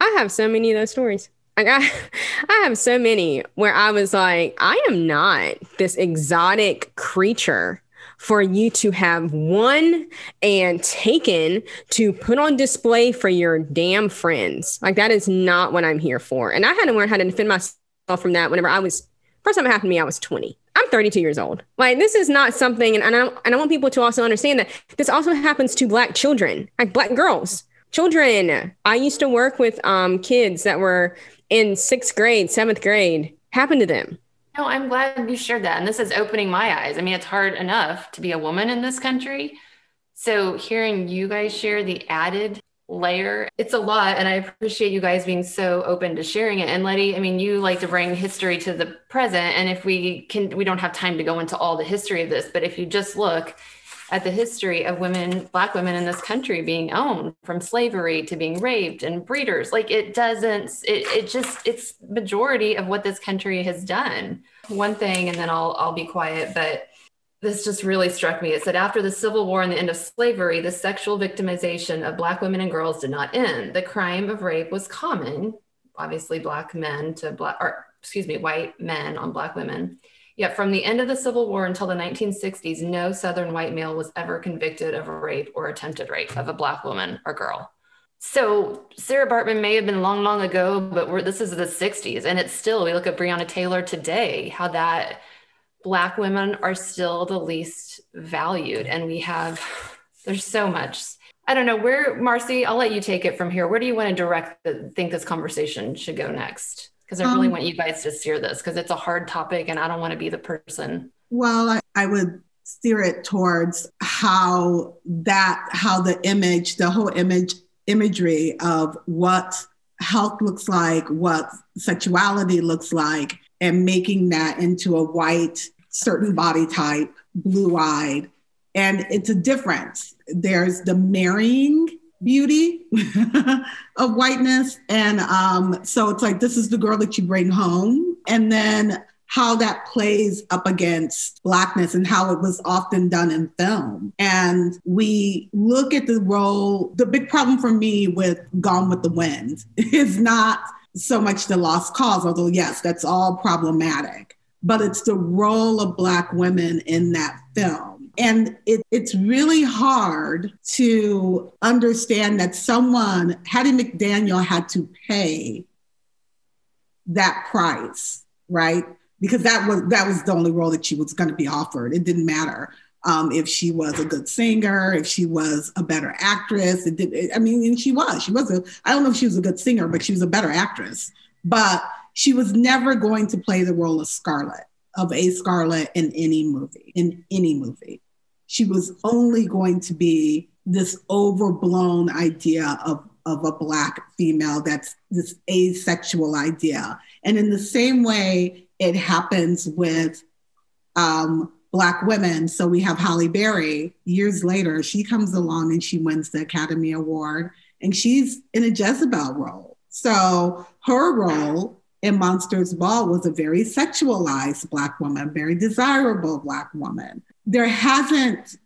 Speaker 3: I have so many of those stories. Like I, I have so many where I was like, I am not this exotic creature for you to have won and taken to put on display for your damn friends. Like that is not what I'm here for. And I had to learn how to defend myself from that whenever I was first time it happened to me, I was 20. I'm 32 years old. Like this is not something, and I, and I want people to also understand that this also happens to black children, like black girls, children. I used to work with um, kids that were in sixth grade, seventh grade. Happened to them.
Speaker 1: No, I'm glad you shared that. And this is opening my eyes. I mean, it's hard enough to be a woman in this country. So hearing you guys share the added layer, it's a lot. And I appreciate you guys being so open to sharing it. And Letty, I mean, you like to bring history to the present. And if we can, we don't have time to go into all the history of this, but if you just look, at the history of women, Black women in this country being owned from slavery to being raped and breeders. Like it doesn't, it, it just, it's majority of what this country has done. One thing, and then I'll, I'll be quiet, but this just really struck me. It said after the Civil War and the end of slavery, the sexual victimization of Black women and girls did not end. The crime of rape was common, obviously, Black men to Black, or excuse me, white men on Black women. Yet from the end of the Civil War until the 1960s, no Southern white male was ever convicted of rape or attempted rape of a Black woman or girl. So Sarah Bartman may have been long, long ago, but this is the 60s. And it's still, we look at Breonna Taylor today, how that Black women are still the least valued. And we have, there's so much. I don't know where, Marcy, I'll let you take it from here. Where do you want to direct, the, think this conversation should go next? Because I really um, want you guys to steer this because it's a hard topic and I don't want to be the person.
Speaker 2: Well, I, I would steer it towards how that, how the image, the whole image, imagery of what health looks like, what sexuality looks like, and making that into a white, certain body type, blue eyed. And it's a difference. There's the marrying beauty of whiteness. And um, so it's like, this is the girl that you bring home. And then how that plays up against blackness and how it was often done in film. And we look at the role, the big problem for me with Gone with the Wind is not so much the lost cause, although, yes, that's all problematic, but it's the role of Black women in that film and it, it's really hard to understand that someone, Hattie McDaniel, had to pay that price, right? Because that was that was the only role that she was going to be offered. It didn't matter um, if she was a good singer, if she was a better actress. It did. I mean, and she was. She was a. I don't know if she was a good singer, but she was a better actress. But she was never going to play the role of Scarlett, of a Scarlett in any movie, in any movie she was only going to be this overblown idea of, of a Black female that's this asexual idea. And in the same way, it happens with um, Black women. So we have Halle Berry. Years later, she comes along and she wins the Academy Award, and she's in a Jezebel role. So her role in Monsters Ball was a very sexualized Black woman, very desirable Black woman there hasn't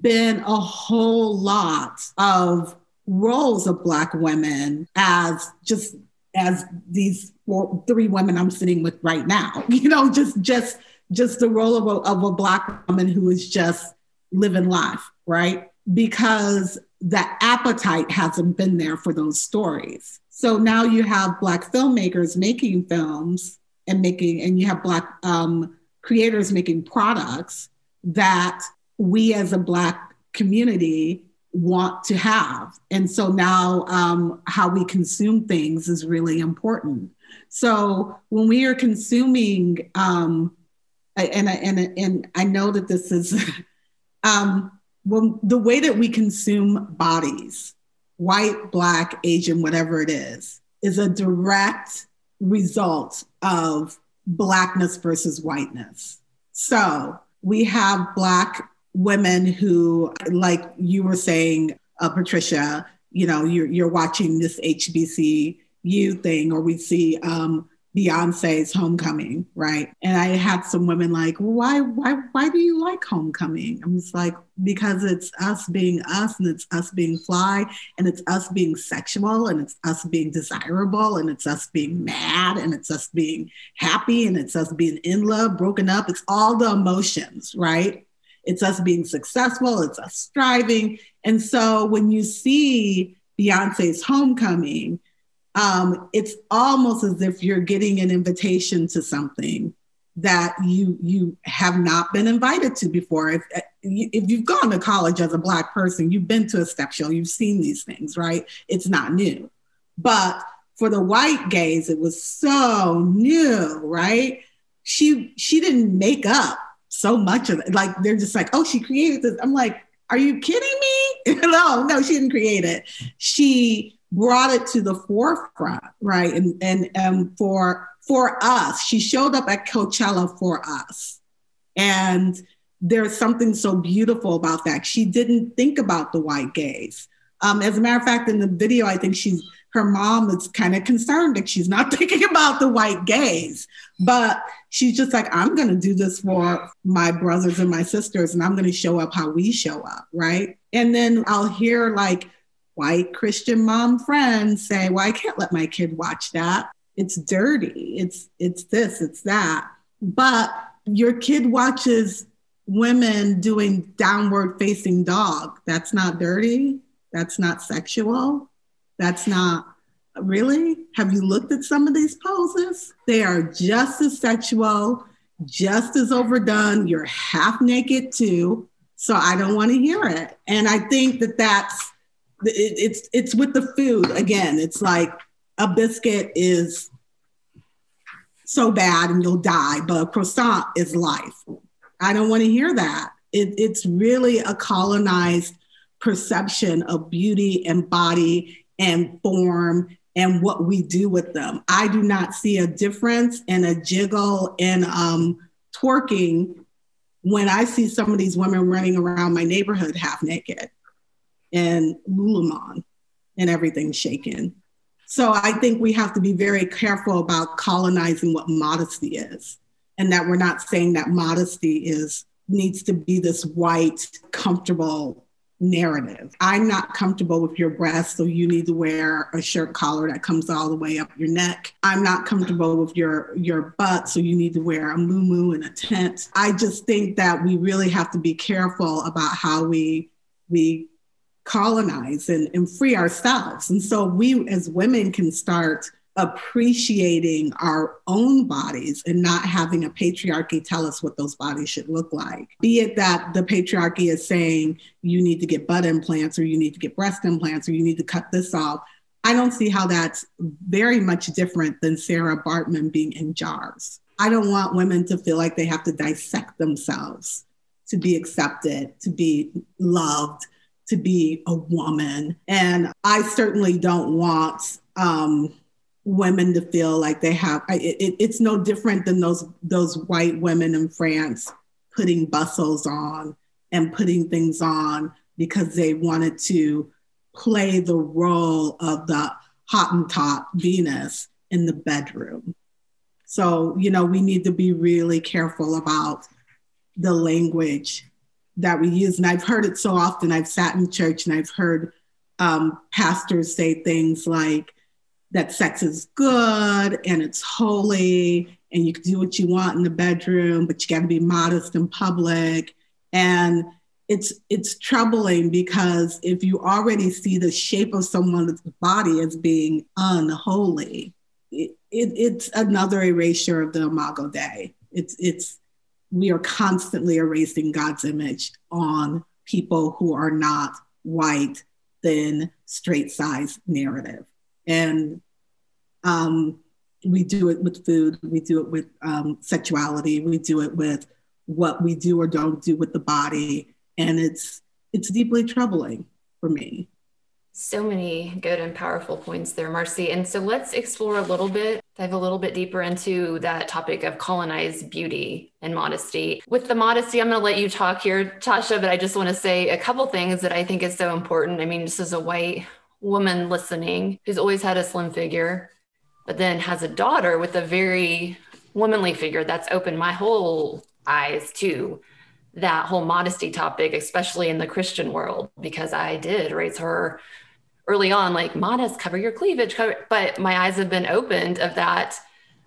Speaker 2: been a whole lot of roles of black women as just as these four, three women I'm sitting with right now. You know, just just just the role of a, of a black woman who is just living life, right? Because the appetite hasn't been there for those stories. So now you have black filmmakers making films and making, and you have black um, creators making products that we as a Black community want to have. And so now um, how we consume things is really important. So when we are consuming, um, and, and, and I know that this is, um, when the way that we consume bodies, white, black, Asian, whatever it is, is a direct result of blackness versus whiteness. So we have black women who, like you were saying, uh, Patricia, you know, you're, you're watching this HBCU thing, or we see um, Beyonce's Homecoming, right? And I had some women like, why, why, why do you like Homecoming? I'm just like, because it's us being us, and it's us being fly, and it's us being sexual, and it's us being desirable, and it's us being mad, and it's us being happy, and it's us being in love, broken up. It's all the emotions, right? It's us being successful. It's us striving. And so when you see Beyonce's Homecoming, um, it's almost as if you're getting an invitation to something that you you have not been invited to before. If if you've gone to college as a black person, you've been to a step show, you've seen these things, right? It's not new. But for the white gaze, it was so new, right? She she didn't make up so much of it. Like they're just like, oh, she created this. I'm like, are you kidding me? no, no, she didn't create it. She brought it to the forefront, right? And and um, for for us, she showed up at Coachella for us, and there's something so beautiful about that. She didn't think about the white gaze. Um, as a matter of fact, in the video, I think she's her mom is kind of concerned that she's not thinking about the white gaze, but she's just like, I'm going to do this for my brothers and my sisters, and I'm going to show up how we show up, right? And then I'll hear like white Christian mom friends say, "Well, I can't let my kid watch that. It's dirty. It's it's this. It's that." But your kid watches women doing downward facing dog. That's not dirty. That's not sexual. That's not really. Have you looked at some of these poses? They are just as sexual, just as overdone. You're half naked too. So I don't want to hear it. And I think that that's it, it's it's with the food again. It's like a biscuit is so bad and you'll die, but a croissant is life. I don't want to hear that. It, it's really a colonized perception of beauty and body and form and what we do with them. I do not see a difference in a jiggle and um, twerking when I see some of these women running around my neighborhood half naked and Lululemon and everything shaken. So I think we have to be very careful about colonizing what modesty is and that we're not saying that modesty is needs to be this white comfortable narrative. I'm not comfortable with your breasts, so you need to wear a shirt collar that comes all the way up your neck. I'm not comfortable with your your butt, so you need to wear a muumuu and a tent. I just think that we really have to be careful about how we we colonize and, and free ourselves. And so we as women can start appreciating our own bodies and not having a patriarchy tell us what those bodies should look like. Be it that the patriarchy is saying you need to get butt implants or you need to get breast implants or you need to cut this off. I don't see how that's very much different than Sarah Bartman being in jars. I don't want women to feel like they have to dissect themselves to be accepted, to be loved, to be a woman. And I certainly don't want um, women to feel like they have. It, it, it's no different than those those white women in France putting bustles on and putting things on because they wanted to play the role of the Hottentot Venus in the bedroom. So, you know, we need to be really careful about the language that we use. And I've heard it so often. I've sat in church and I've heard um, pastors say things like that sex is good and it's holy and you can do what you want in the bedroom, but you got to be modest in public. And it's it's troubling because if you already see the shape of someone's body as being unholy, it, it, it's another erasure of the Imago Dei. It's it's we are constantly erasing God's image on people who are not white, thin, straight size narrative. And um, we do it with food, we do it with um, sexuality, we do it with what we do or don't do with the body. And it's it's deeply troubling for me.
Speaker 1: So many good and powerful points there, Marcy. And so let's explore a little bit dive a little bit deeper into that topic of colonized beauty and modesty. With the modesty, I'm going to let you talk here, Tasha, but I just want to say a couple things that I think is so important. I mean, this is a white woman listening who's always had a slim figure, but then has a daughter with a very womanly figure that's opened my whole eyes to that whole modesty topic, especially in the Christian world, because I did raise her early on, like modest, cover your cleavage, cover, but my eyes have been opened of that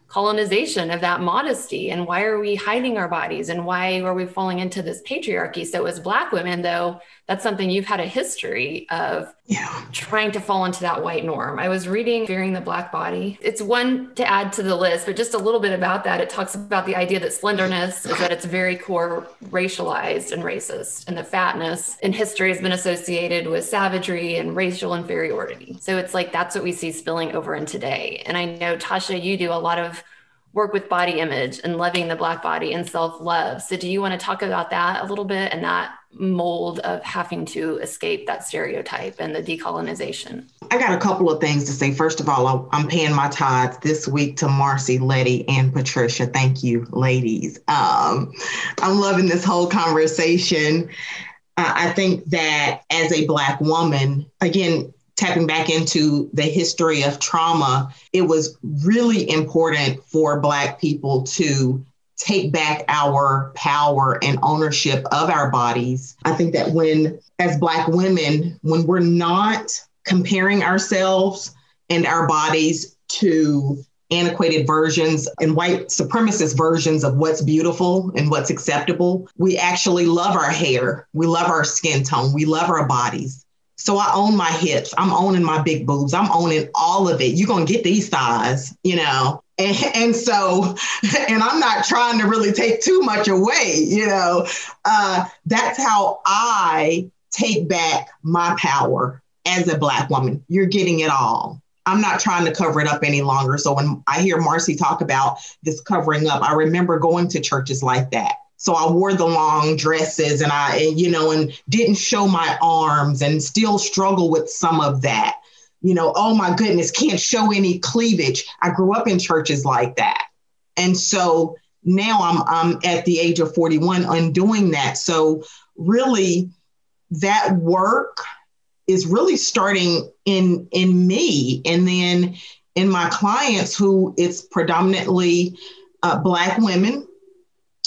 Speaker 1: colonization of that modesty and why are we hiding our bodies and why are we falling into this patriarchy? So as black women though that's something you've had a history of yeah. trying to fall into that white norm. I was reading fearing the black body. It's one to add to the list but just a little bit about that. It talks about the idea that slenderness is at its very core racialized and racist and the fatness in history has been associated with savagery and racial inferiority. So it's like that's what we see spilling over in today. And i know tasha you do a lot of work with body image and loving the black body and self-love. So do you want to talk about that a little bit and that mold of having to escape that stereotype and the decolonization?
Speaker 4: I got a couple of things to say. First of all, I'm paying my tithes this week to Marcy, Letty, and Patricia. Thank you, ladies. Um, I'm loving this whole conversation. Uh, I think that as a Black woman, again, tapping back into the history of trauma, it was really important for Black people to take back our power and ownership of our bodies. I think that when, as Black women, when we're not comparing ourselves and our bodies to antiquated versions and white supremacist versions of what's beautiful and what's acceptable, we actually love our hair, we love our skin tone, we love our bodies. So I own my hips. I'm owning my big boobs. I'm owning all of it. You're gonna get these thighs, you know. And, and so, and I'm not trying to really take too much away, you know. Uh, that's how I take back my power as a Black woman. You're getting it all. I'm not trying to cover it up any longer. So when I hear Marcy talk about this covering up, I remember going to churches like that. So I wore the long dresses and I, you know, and didn't show my arms and still struggle with some of that you know, oh my goodness, can't show any cleavage. I grew up in churches like that. And so now I'm I'm at the age of 41 undoing that. So really that work is really starting in in me and then in my clients who it's predominantly uh, black women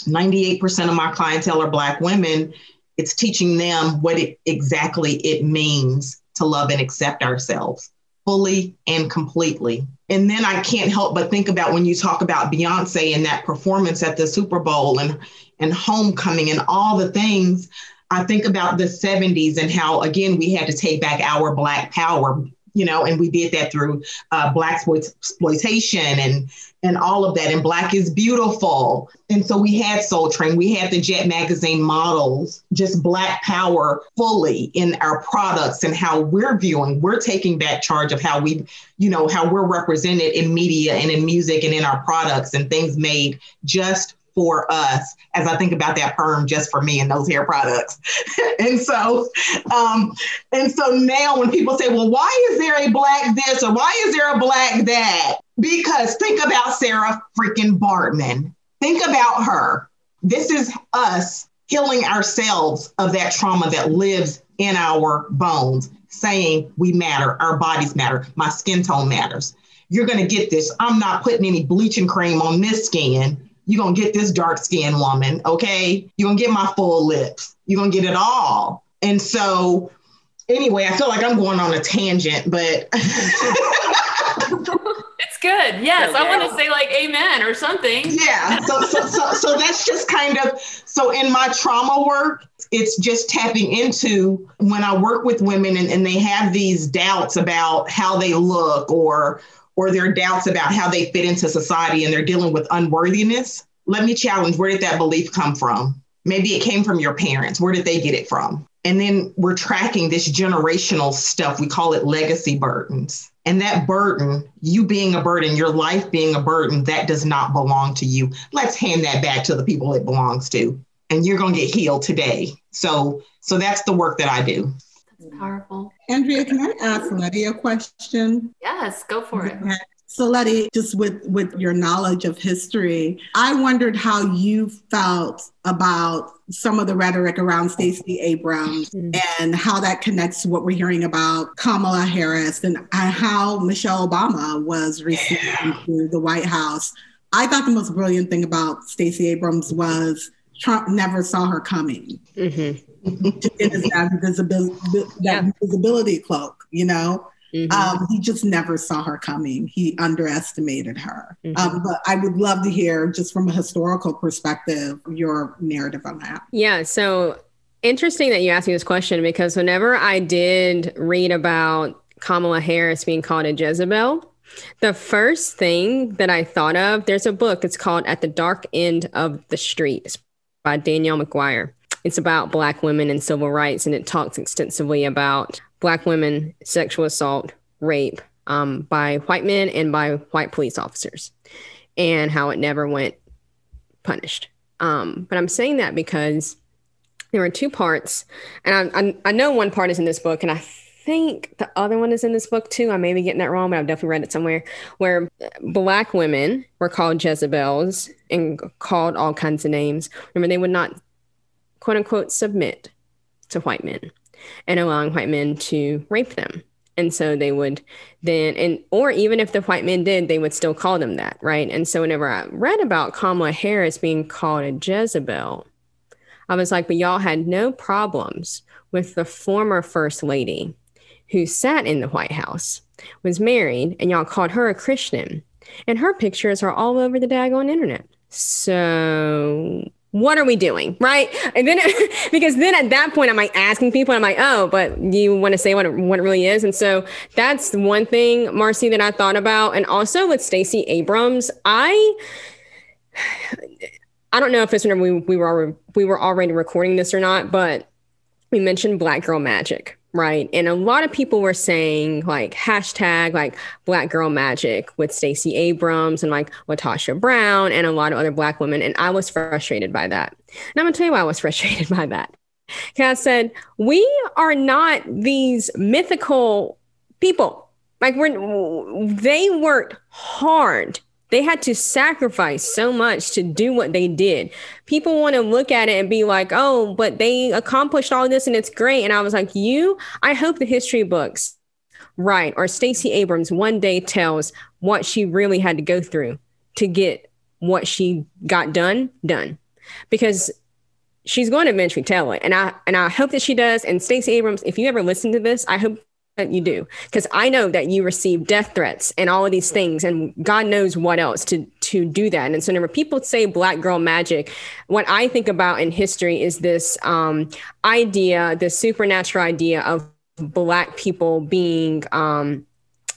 Speaker 4: 98% of my clientele are black women it's teaching them what it exactly it means to love and accept ourselves fully and completely. And then I can't help but think about when you talk about Beyonce and that performance at the Super Bowl and and homecoming and all the things. I think about the 70s and how again we had to take back our black power you know, and we did that through uh, blaxploitation and and all of that. And Black is beautiful. And so we had Soul Train, we had the Jet Magazine models, just Black power fully in our products and how we're viewing. We're taking back charge of how we, you know, how we're represented in media and in music and in our products and things made just for us as I think about that perm just for me and those hair products. and so, um, and so now when people say, well, why is there a black this or why is there a black that? Because think about Sarah freaking Bartman. Think about her. This is us healing ourselves of that trauma that lives in our bones, saying we matter, our bodies matter, my skin tone matters. You're going to get this. I'm not putting any bleaching cream on this skin you're going to get this dark skinned woman, okay? You're going to get my full lips. You're going to get it all. And so, anyway, I feel like I'm going on a tangent, but.
Speaker 1: it's good. Yes, okay. I want to say like amen or something.
Speaker 4: Yeah. So, so, so, so that's just kind of so in my trauma work, it's just tapping into when I work with women and, and they have these doubts about how they look or or their doubts about how they fit into society and they're dealing with unworthiness, let me challenge where did that belief come from? Maybe it came from your parents. Where did they get it from? And then we're tracking this generational stuff. We call it legacy burdens. And that burden, you being a burden, your life being a burden, that does not belong to you. Let's hand that back to the people it belongs to. And you're going to get healed today. So, so that's the work that I do.
Speaker 1: That's powerful.
Speaker 2: Andrea, can I ask Letty a question?
Speaker 1: Yes, go for it.
Speaker 2: So Letty, just with with your knowledge of history, I wondered how you felt about some of the rhetoric around Stacey Abrams mm-hmm. and how that connects to what we're hearing about Kamala Harris and, how Michelle Obama was received into the White House. I thought the most brilliant thing about Stacey Abrams was Trump never saw her coming. Mm-hmm. To get that, visibility, that yeah. visibility cloak, you know? Mm-hmm. Um, he just never saw her coming. He underestimated her. Mm-hmm. Um, but I would love to hear, just from a historical perspective, your narrative on that.
Speaker 3: Yeah. So interesting that you asked me this question because whenever I did read about Kamala Harris being called a Jezebel, the first thing that I thought of, there's a book, it's called At the Dark End of the Street by Danielle McGuire. It's about Black women and civil rights, and it talks extensively about Black women, sexual assault, rape um, by white men and by white police officers, and how it never went punished. Um, but I'm saying that because there are two parts, and I, I, I know one part is in this book, and I think the other one is in this book too. I may be getting that wrong, but I've definitely read it somewhere where black women were called Jezebels and called all kinds of names. Remember, they would not, quote unquote, submit to white men and allowing white men to rape them. And so they would then, and or even if the white men did, they would still call them that, right? And so whenever I read about Kamala Harris being called a Jezebel, I was like, but y'all had no problems with the former first lady who sat in the White House, was married, and y'all called her a Christian. And her pictures are all over the daggone internet. So what are we doing right? And then because then at that point i'm like asking people i'm like oh but you want to say what it, what it really is? And so that's one thing marcy that i thought about. And also with stacey abrams i i don't know if it's whenever we, we were we were already recording this or not but we mentioned black girl magic right? And a lot of people were saying like hashtag like Black Girl Magic with Stacey Abrams and like LaTosha Brown and a lot of other Black women. And I was frustrated by that. And I'm gonna tell you why I was frustrated by that. I said, we are not these mythical people. Like we're they worked hard they had to sacrifice so much to do what they did. People want to look at it and be like, oh, but they accomplished all this and it's great. And I was like, you, I hope the history books, right, or Stacey Abrams one day tells what she really had to go through to get what she got done, done. Because she's going to eventually tell it. And I and I hope that she does. And Stacey Abrams, if you ever listen to this, I hope you do. Because i know that you receive death threats and all of these things and god knows what else to to do that. And so whenever people say black girl magic. What i think about in history is this um, idea this supernatural idea of black people being um,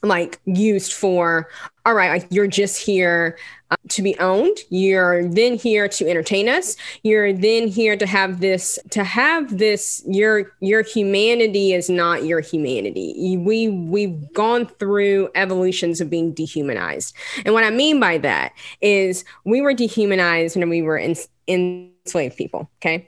Speaker 3: like used for all right like you're just here uh, to be owned. You're then here to entertain us. You're then here to have this to have this your your humanity is not your humanity. We we've gone through evolutions of being dehumanized. And what i mean by that is we were dehumanized when we were in, enslaved people okay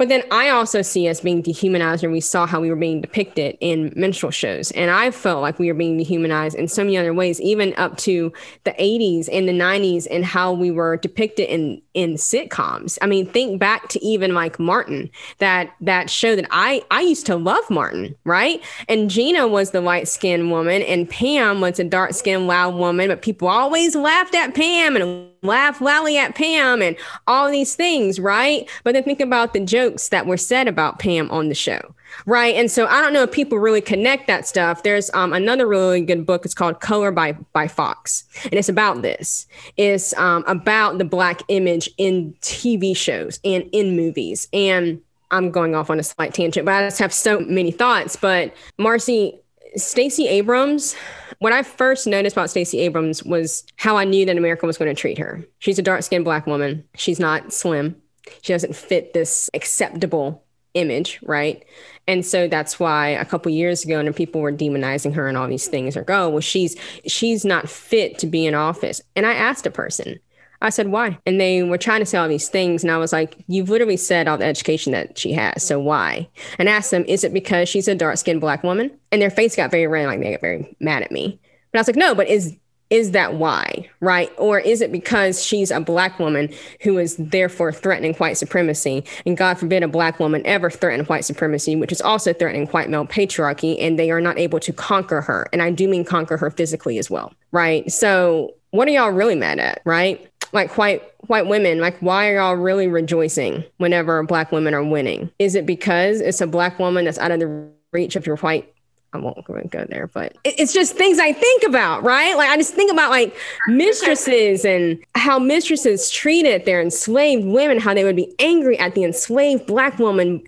Speaker 3: but then I also see us being dehumanized, and we saw how we were being depicted in minstrel shows. And I felt like we were being dehumanized in so many other ways, even up to the 80s and the 90s, and how we were depicted in in sitcoms. I mean, think back to even like Martin, that that show that I I used to love Martin, right? And Gina was the light skinned woman, and Pam was a dark skinned loud woman, but people always laughed at Pam and laugh loudly at Pam and all these things, right? But then think about the jokes that were said about Pam on the show, right? And so I don't know if people really connect that stuff. There's um, another really good book. It's called Color by by Fox, and it's about this. It's um, about the black image in TV shows and in movies. And I'm going off on a slight tangent, but I just have so many thoughts. But Marcy, Stacey Abrams, what I first noticed about Stacey Abrams was how I knew that America was going to treat her. She's a dark skinned black woman. She's not slim. She doesn't fit this acceptable image, right? And so that's why a couple years ago, and people were demonizing her and all these things, or go, well, she's she's not fit to be in office. And I asked a person, I said, why? And they were trying to say all these things. And I was like, you've literally said all the education that she has. So why? And asked them, is it because she's a dark skinned black woman? And their face got very red, like they got very mad at me. But I was like, no, but is is that why, right? Or is it because she's a black woman who is therefore threatening white supremacy? And God forbid a black woman ever threaten white supremacy, which is also threatening white male patriarchy, and they are not able to conquer her. And I do mean conquer her physically as well, right? So, what are y'all really mad at, right? Like white white women, like why are y'all really rejoicing whenever black women are winning? Is it because it's a black woman that's out of the reach of your white I won't go there, but it's just things I think about, right? Like I just think about like mistresses and how mistresses treated their enslaved women, how they would be angry at the enslaved black woman,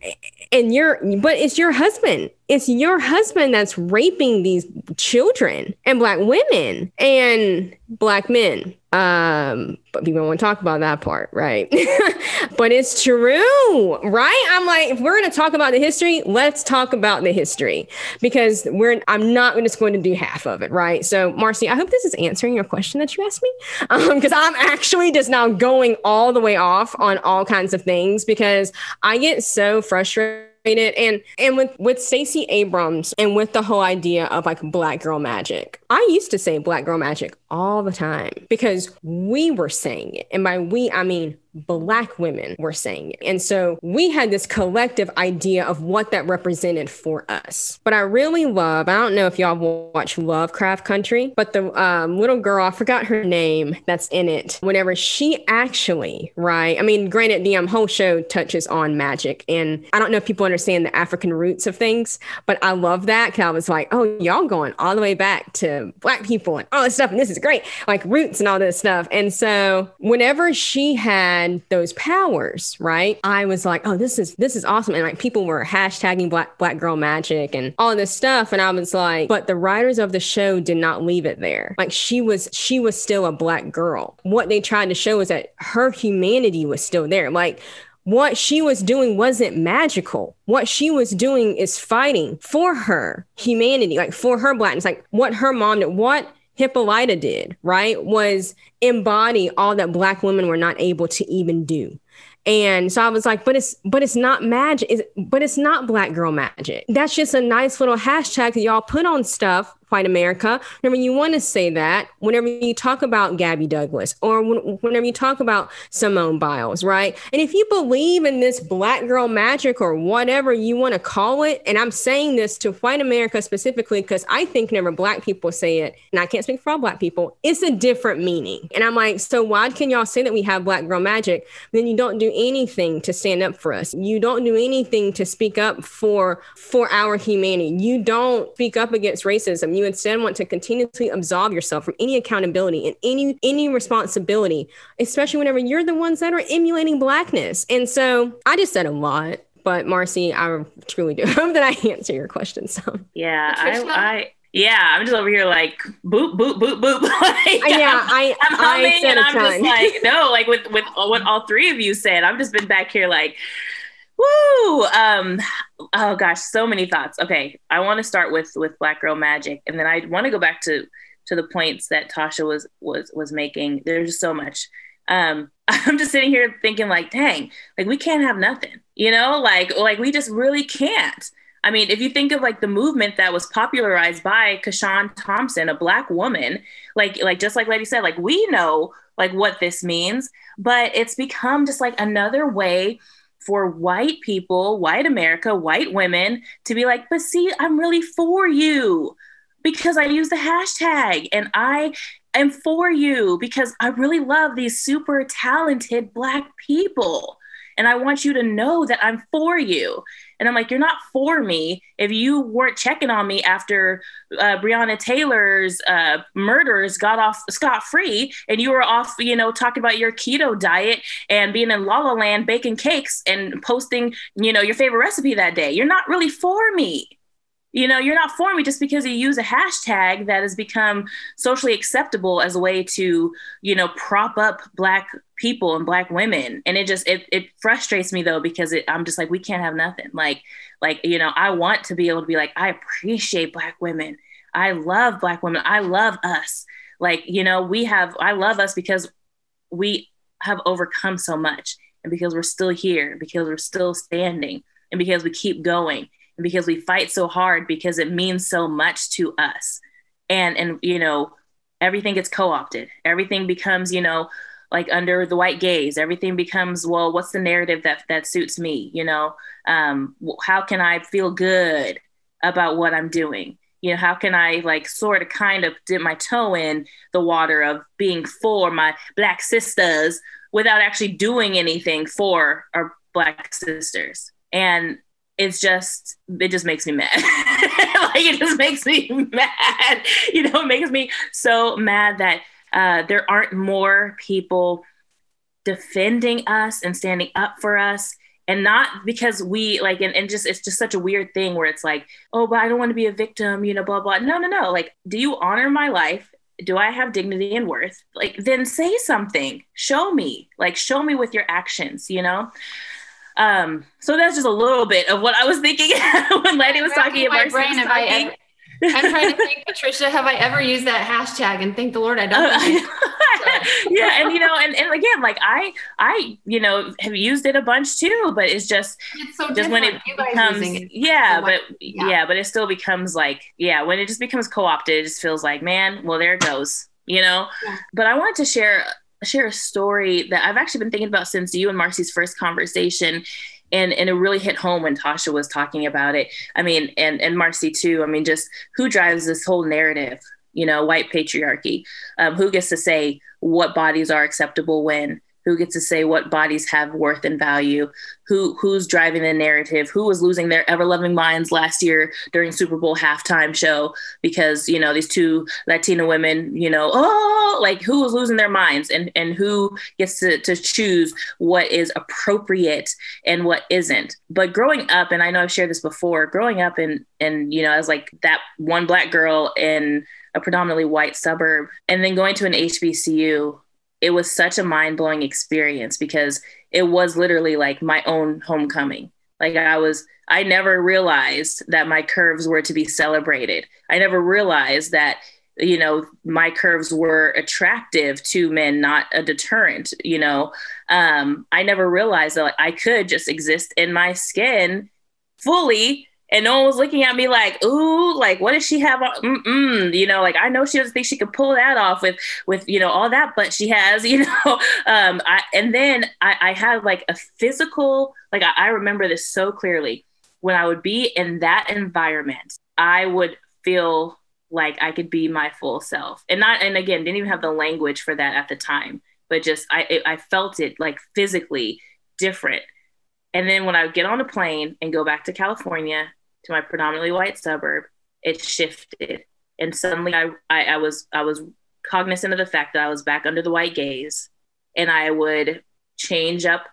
Speaker 3: and you're, but it's your husband. It's your husband that's raping these children and black women and black men. Um, but people to talk about that part, right? but it's true, right? I'm like, if we're going to talk about the history, let's talk about the history because we're. I'm not just going to do half of it, right? So, Marcy, I hope this is answering your question that you asked me, because um, I'm actually just now going all the way off on all kinds of things because I get so frustrated and and with with Stacey Abrams and with the whole idea of like black girl magic. I used to say black girl magic all the time because we were saying it. And by we I mean Black women were saying it. And so we had this collective idea of what that represented for us. But I really love, I don't know if y'all watch Lovecraft Country, but the um, little girl, I forgot her name that's in it, whenever she actually, right? I mean, granted, the um, whole show touches on magic. And I don't know if people understand the African roots of things, but I love that because I was like, oh, y'all going all the way back to Black people and all this stuff. And this is great, like roots and all this stuff. And so whenever she had, had those powers, right? I was like, oh, this is this is awesome. And like people were hashtagging black black girl magic and all this stuff. And I was like, but the writers of the show did not leave it there. Like she was she was still a black girl. What they tried to show is that her humanity was still there. Like what she was doing wasn't magical. What she was doing is fighting for her humanity, like for her blackness, like what her mom did, what Hippolyta did, right, was embody all that Black women were not able to even do. And so I was like, but it's but it's not magic, it's, but it's not black girl magic. That's just a nice little hashtag that y'all put on stuff white America, whenever you want to say that, whenever you talk about Gabby Douglas or whenever you talk about Simone Biles, right? And if you believe in this black girl magic or whatever you want to call it, and I'm saying this to white America specifically because I think whenever black people say it, and I can't speak for all black people, it's a different meaning. And I'm like, so why can y'all say that we have black girl magic? Then you don't do anything to stand up for us. You don't do anything to speak up for for our humanity. You don't speak up against racism. You you instead want to continuously absolve yourself from any accountability and any any responsibility, especially whenever you're the ones that are emulating blackness. And so I just said a lot. But Marcy, I truly do hope that I answer your question. So
Speaker 5: yeah, I, I yeah, I'm just over here like boop boop boop boop. like,
Speaker 3: yeah, I
Speaker 5: I'm humming I and I'm just like no, like with with what all three of you said. I've just been back here like Woo! Um, oh gosh, so many thoughts. Okay, I want to start with with Black Girl Magic, and then I want to go back to to the points that Tasha was was was making. There's just so much. Um, I'm just sitting here thinking, like, dang, like we can't have nothing, you know, like like we just really can't. I mean, if you think of like the movement that was popularized by CaShawn Thompson, a black woman, like like just like Lady said, like we know like what this means, but it's become just like another way for white people, white America, white women to be like, but see, I'm really for you because I use the hashtag and I am for you because I really love these super talented Black people. And I want you to know that I'm for you. And I'm like, you're not for me if you weren't checking on me after uh, Breonna Taylor's uh, murders got off scot free, and you were off, you know, talking about your keto diet and being in La La Land baking cakes and posting, you know, your favorite recipe that day. You're not really for me you know you're not for me just because you use a hashtag that has become socially acceptable as a way to you know prop up black people and black women. And it just it, it frustrates me though because it, i'm just like we can't have nothing. Like like you know i want to be able to be like i appreciate black women. I love black women. I love us. Like you know we have i love us because we have overcome so much and because we're still here because we're still standing and because we keep going and because we fight so hard because it means so much to us. And and you know everything gets co-opted. Everything becomes you know like under the white gaze. Everything becomes well what's the narrative that that suits me you know? Um, how can i feel good about what i'm doing? You know how can i like sort of kind of dip my toe in the water of being for my black sisters without actually doing anything for our black sisters? And it's just it just makes me mad. Like it just makes me mad. You know it makes me so mad that uh, there aren't more people defending us and standing up for us. And not because we like and, and just it's just such a weird thing where it's like oh but i don't want to be a victim you know blah blah. No no no. Like do you honor my life? Do i have dignity and worth? Like then say something. Show me. Like show me with your actions you know um so that's just a little bit of what i was thinking when lady was talking about brain
Speaker 1: have I ever, I'm trying to think, Patricia, have I ever used that hashtag? And thank the Lord I don't. Uh,
Speaker 5: yeah, and you know, and, and again, like I, I, you know, have used it a bunch too, but it's just,
Speaker 1: it's so
Speaker 5: just
Speaker 1: when
Speaker 5: it becomes, it. yeah, but yeah. yeah. but it still becomes like, yeah, when it just becomes co-opted, it just feels like, man, well, there it goes, you know. Yeah. But I wanted to share share a story that I've actually been thinking about since you and Marcy's first conversation and and it really hit home when Tasha was talking about it. I mean, and and Marcy too. I mean, just who drives this whole narrative? You know, white patriarchy. Um, who gets to say what bodies are acceptable when? Who gets to say what bodies have worth and value who who's driving the narrative who was losing their ever loving minds last year during super bowl halftime show because you know these two latina women you know oh like who was losing their minds and and who gets to, to choose what is appropriate and what isn't. But growing up and i know i've shared this before growing up and and you know as like that one black girl in a predominantly white suburb and then going to an hbcu it was such a mind blowing experience because it was literally like my own homecoming. Like I was, I never realized that my curves were to be celebrated. I never realized that, you know, my curves were attractive to men, not a deterrent. You know, um, I never realized that like, I could just exist in my skin fully and no one was looking at me like, ooh, like what does she have? Mm-mm. You know, like I know she doesn't think she could pull that off with with you know all that, but she has, you know. Um, I, and then I, I had like a physical, like I, I remember this so clearly when I would be in that environment, I would feel like I could be my full self, and not, and again, didn't even have the language for that at the time, but just I, it, I felt it like physically different. And then when I would get on a plane and go back to California to my predominantly white suburb, it shifted. And suddenly I, I, I was I was cognizant of the fact that I was back under the white gaze and I would change up,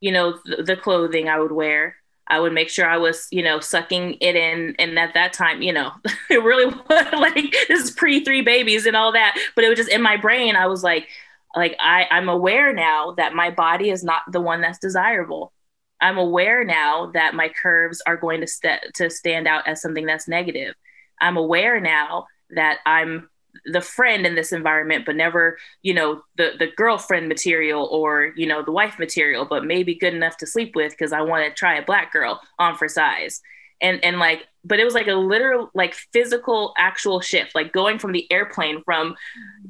Speaker 5: you know, th- the clothing I would wear. I would make sure I was, you know, sucking it in. And at that time, you know, it really was like this is pre three babies and all that. But it was just in my brain. I was like, like I, I'm aware now that my body is not the one that's desirable. I'm aware now that my curves are going to st- to stand out as something that's negative. I'm aware now that I'm the friend in this environment, but never, you know, the the girlfriend material or you know the wife material, but maybe good enough to sleep with because I want to try a black girl on for size. And and like, but it was like a literal, like physical, actual shift, like going from the airplane from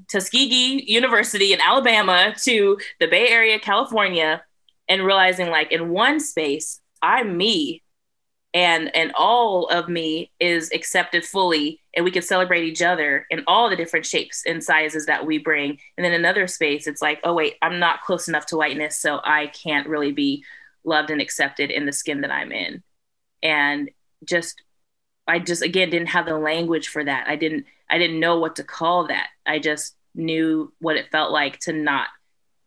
Speaker 5: Tuskegee University in Alabama to the Bay Area, California, and realizing like in one space i'm me and and all of me is accepted fully and we can celebrate each other in all the different shapes and sizes that we bring. And then another space it's like oh wait i'm not close enough to whiteness so i can't really be loved and accepted in the skin that i'm in. And just i just again didn't have the language for that. I didn't i didn't know what to call that. I just knew what it felt like to not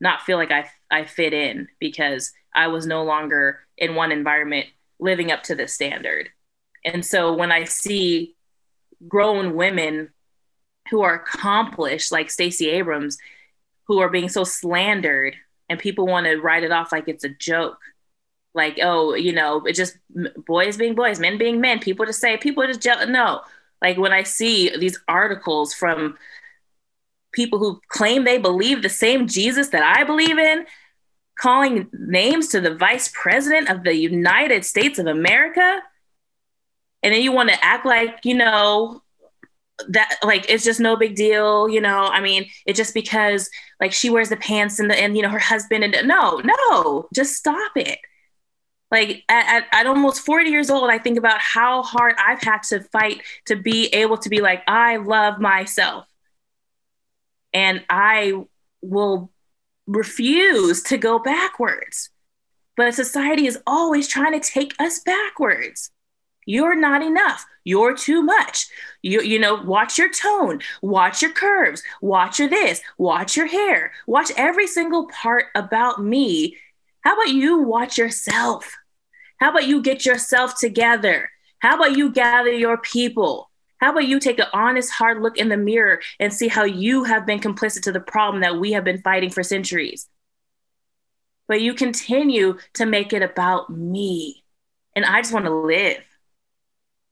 Speaker 5: not feel like I I fit in because I was no longer in one environment living up to the standard. And so when I see grown women who are accomplished like Stacey Abrams who are being so slandered and people want to write it off like it's a joke like oh you know it just boys being boys men being men people just say people just no like when i see these articles from people who claim they believe the same Jesus that I believe in, calling names to the vice president of the United States of America. And then you want to act like, you know, that like it's just no big deal you know? I mean it's just because like she wears the pants and the and you know her husband and no no just stop it. Like at, at, at, almost 40 years old i think about how hard i've had to fight to be able to be like i love myself and i will refuse to go backwards. But society is always trying to take us backwards. You're not enough. You're too much. You you know watch your tone watch your curves watch your this watch your hair watch every single part about me. How about you watch yourself? How about you get yourself together? How about you gather your people? How about you take an honest, hard look in the mirror and see how you have been complicit to the problem that we have been fighting for centuries? But you continue to make it about me. And I just want to live.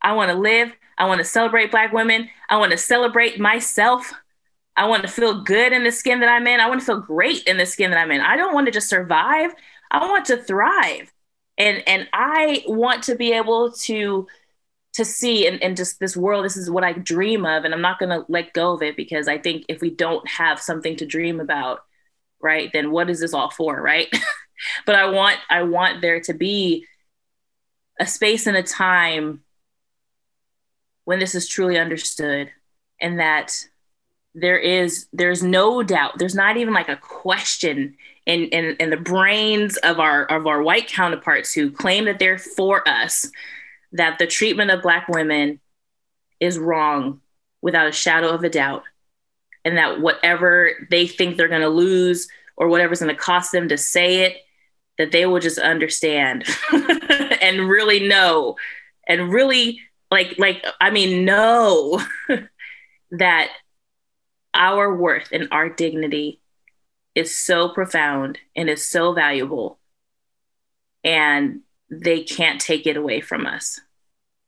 Speaker 5: I want to live. I want to celebrate Black women. I want to celebrate myself. I want to feel good in the skin that I'm in. I want to feel great in the skin that I'm in. I don't want to just survive. I want to thrive and and i want to be able to to see and, and just this world this is what i dream of and i'm not going to let go of it because i think if we don't have something to dream about right then what is this all for right? But i want i want there to be a space and a time when this is truly understood and that there is there's no doubt there's not even like a question in, in, in the brains of our of our white counterparts who claim that they're for us that the treatment of black women is wrong without a shadow of a doubt. And that whatever they think they're going to lose or whatever's going to cost them to say it that they will just understand and really know. And really like like i mean know that our worth and our dignity is so profound and is so valuable. And they can't take it away from us.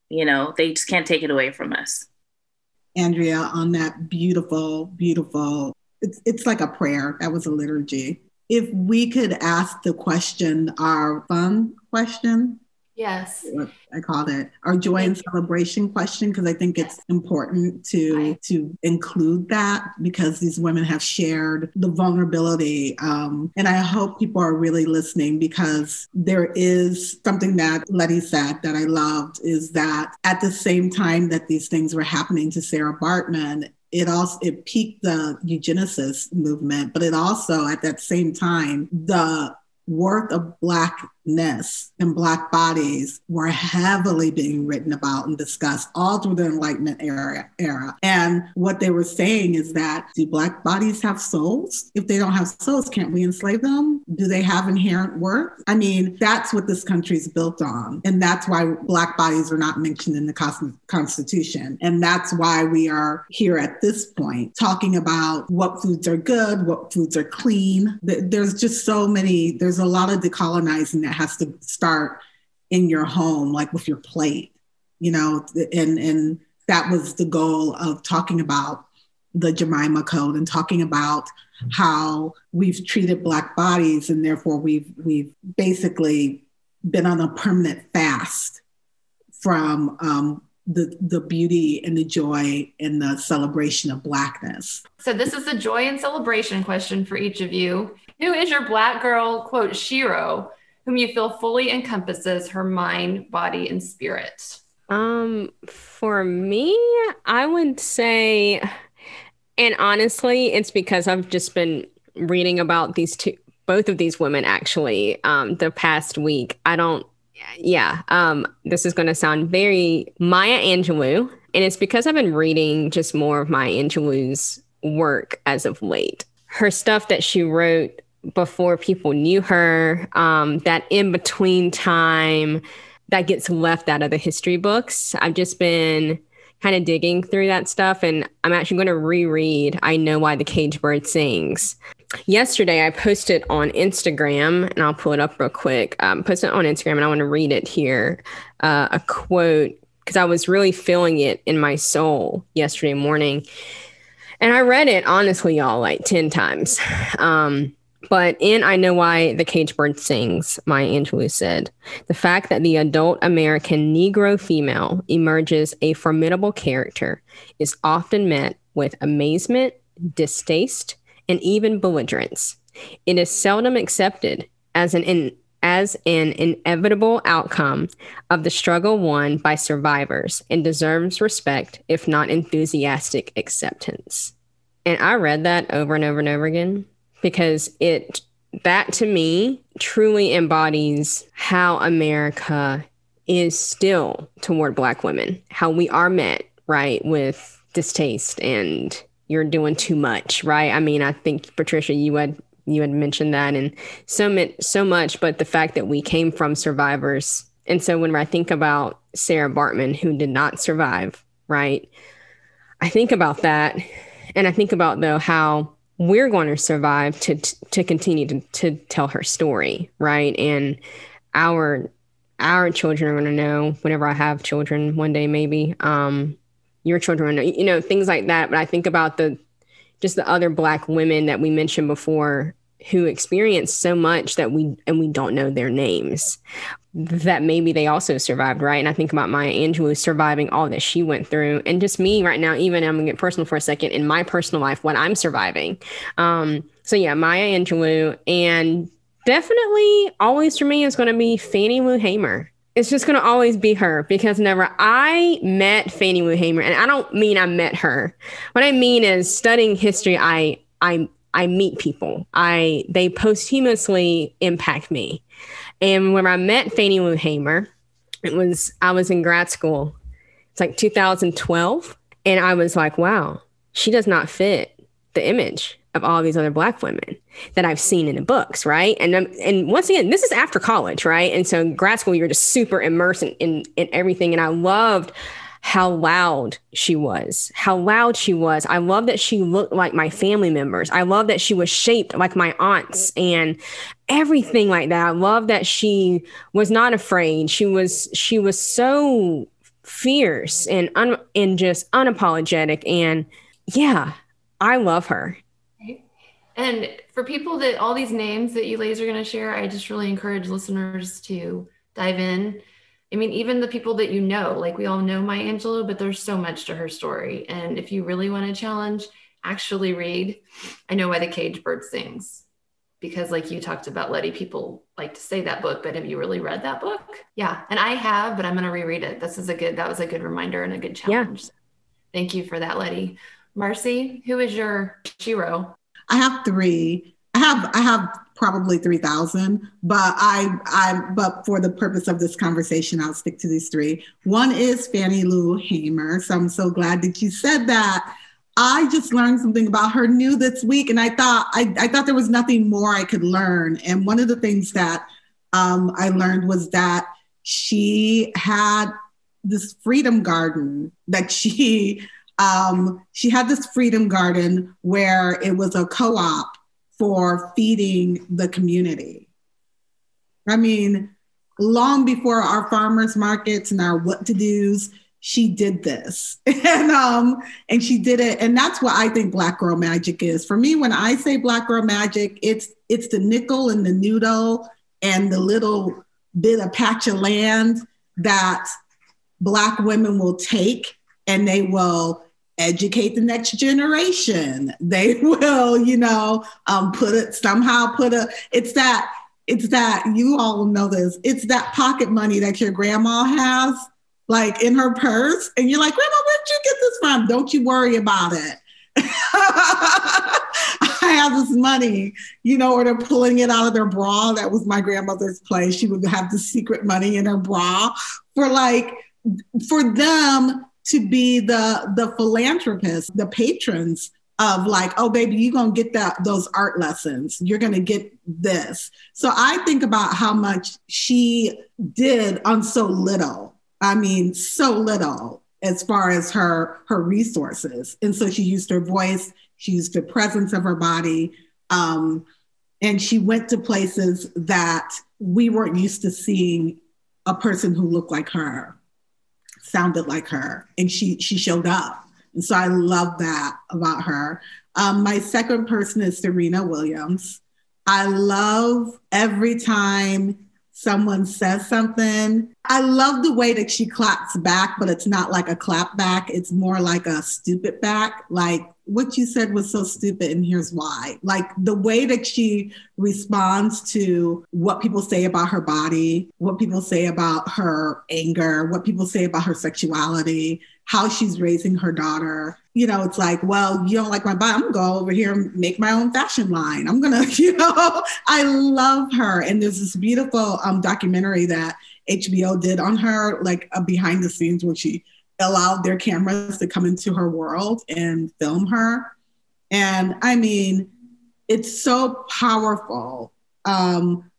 Speaker 5: You know they just can't take it away from us.
Speaker 2: Andrea on that beautiful beautiful it's, it's like a prayer. That was a liturgy. If we could ask the question our fun question
Speaker 1: Yes.
Speaker 2: I called it our joy and celebration question because I think it's important to to include that because these women have shared the vulnerability. Um, and I hope people are really listening because there is something that Letty said that I loved is that at the same time that these things were happening to Sarah Bartman it also it piqued the eugenicist movement, but it also at that same time the worth of blackness and black bodies were heavily being written about and discussed all through the enlightenment era era. And what they were saying is that do black bodies have souls? If they don't have souls can't we enslave them? Do they have inherent worth? I mean that's what this country is built on. And that's why black bodies are not mentioned in the constitution. And that's why we are here at this point talking about what foods are good what foods are clean. There's just so many there's a lot of decolonizing has to start in your home, like with your plate, you know, and and that was the goal of talking about the Jemima Code and talking about how we've treated Black bodies and therefore we've we've basically been on a permanent fast from um, the the beauty and the joy and the celebration of blackness.
Speaker 1: So this is a joy and celebration question for each of you. Who is your black girl quote shero whom you feel fully encompasses her mind, body, and spirit?
Speaker 3: Um, for me, I would say, and honestly, it's because I've just been reading about these two, both of these women actually, um, the past week. I don't, yeah, um, this is going to sound very Maya Angelou, and it's because I've been reading just more of Maya Angelou's work as of late. Her stuff that she wrote before people knew her, um, that in between time that gets left out of the history books. I've just been kind of digging through that stuff and I'm actually going to reread I Know Why the Caged Bird Sings. Yesterday, I posted on Instagram, and I'll pull it up real quick. Um, posted on Instagram, and I want to read it here. Uh, a quote because I was really feeling it in my soul yesterday morning. And I read it honestly, y'all, like 10 times. Um, But in I Know Why the Caged Bird Sings, Maya Angelou said, the fact that the adult American Negro female emerges a formidable character is often met with amazement, distaste, and even belligerence. It is seldom accepted as an in, as an inevitable outcome of the struggle won by survivors and deserves respect, if not enthusiastic acceptance. And I read that over and over and over again because it that to me truly embodies how America is still toward black women, how we are met, right, with distaste and you're doing too much, right? I mean, I think Patricia, you had you had mentioned that and so so much, but the fact that we came from survivors. And so when I think about Sarah Bartman, who did not survive, right? I think about that and I think about though how we're going to survive to to continue to, to tell her story, right? And our our children are going to know whenever I have children one day, maybe. Um, your children, are know, you know, things like that. But I think about the just the other black women that we mentioned before who experienced so much that we and we don't know their names that maybe they also survived right? And i think about maya angelou surviving all that she went through. And just me right now even i'm gonna get personal for a second in my personal life what i'm surviving. Um so yeah maya angelou and definitely always for me is going to be fannie lou hamer. It's just going to always be her because never I met Fannie Lou Hamer, and I don't mean I met her, what I mean is studying history, I I I meet people. I they posthumously impact me. And when I met Fannie Lou Hamer, it was I was in grad school. It's like 2012, and I was like, wow, she does not fit the image of all these other black women that I've seen in the books, right? And um, and once again, this is after college, right? And so in grad school, you're just super immersed in, in, in everything. And I loved how loud she was, how loud she was. I love that she looked like my family members. I love that she was shaped like my aunts and everything like that. I love that she was not afraid. She was she was so fierce and un, and just unapologetic and yeah, I love her.
Speaker 1: And for people that all these names that you ladies are going to share, I just really encourage listeners to dive in I mean, even the people that you know, like we all know Maya Angelou, but there's so much to her story. And if you really want to challenge, actually read I Know Why the Caged Bird Sings. Because, like you talked about, Letty, people like to say that book, but have you really read that book? Yeah. And I have, but I'm going to reread it. This is a good, that was a good reminder and a good challenge. Yeah. Thank you for that, Letty. Marcy, who is your shero?
Speaker 2: I have three. I have, I have probably 3000 but i i but for the purpose of this conversation i'll stick to these three. One is fannie lou hamer. So i'm so glad that you said that. I just learned something about her new this week and i thought i, I thought there was nothing more i could learn. And one of the things that um, i learned was that she had this freedom garden that she um, she had this freedom garden where it was a co-op for feeding the community. I mean, long before our farmers markets and our what to do's, she did this. and um, and she did it. And that's what I think black girl magic is. For me, when I say black girl magic, it's it's the nickel and the noodle and the little bit of patch of land that black women will take and they will educate the next generation. They will, you know, um, put it somehow put a, it's that, it's that, you all know this, it's that pocket money that your grandma has like in her purse. And you're like, Grandma, where'd you get this from? Don't you worry about it. I have this money, you know, or they're pulling it out of their bra. That was my grandmother's place. She would have the secret money in her bra for like, for them to be the the philanthropists, the patrons of like, oh baby, you're gonna get that those art lessons. You're gonna get this. So I think about how much she did on so little. I mean, so little as far as her her resources. And so she used her voice, she used the presence of her body. Um, and she went to places that we weren't used to seeing a person who looked like her sounded like her and she she showed up and so i love that about her um, my second person is serena williams I love every time someone says something. I love the way that she claps back, but it's not like a clap back. It's more like a stupid back. Like what you said was so stupid, and here's why. Like the way that she responds to what people say about her body, what people say about her anger, what people say about her sexuality, how she's raising her daughter. You know, it's like, well, you don't like my body. I'm gonna go over here and make my own fashion line. I'm gonna, you know, I love her. And there's this beautiful um, documentary that HBO did on her, like a behind the scenes where she allowed their cameras to come into her world and film her. And I mean, it's so powerful um,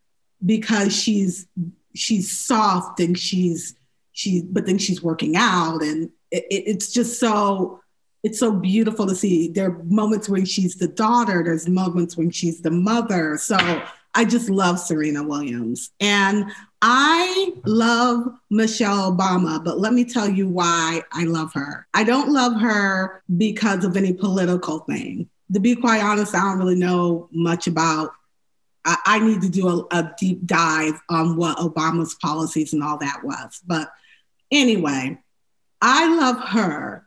Speaker 2: because she's she's soft and she's she but then she's working out and it, it's just so it's so beautiful to see. There are moments when she's the daughter there's moments when she's the mother. So i just love serena williams. And I love Michelle Obama, but let me tell you why I love her. I don't love her because of any political thing. To be quite honest, I don't really know much about. I, I need to do a, a deep dive on what Obama's policies and all that was. But anyway, I love her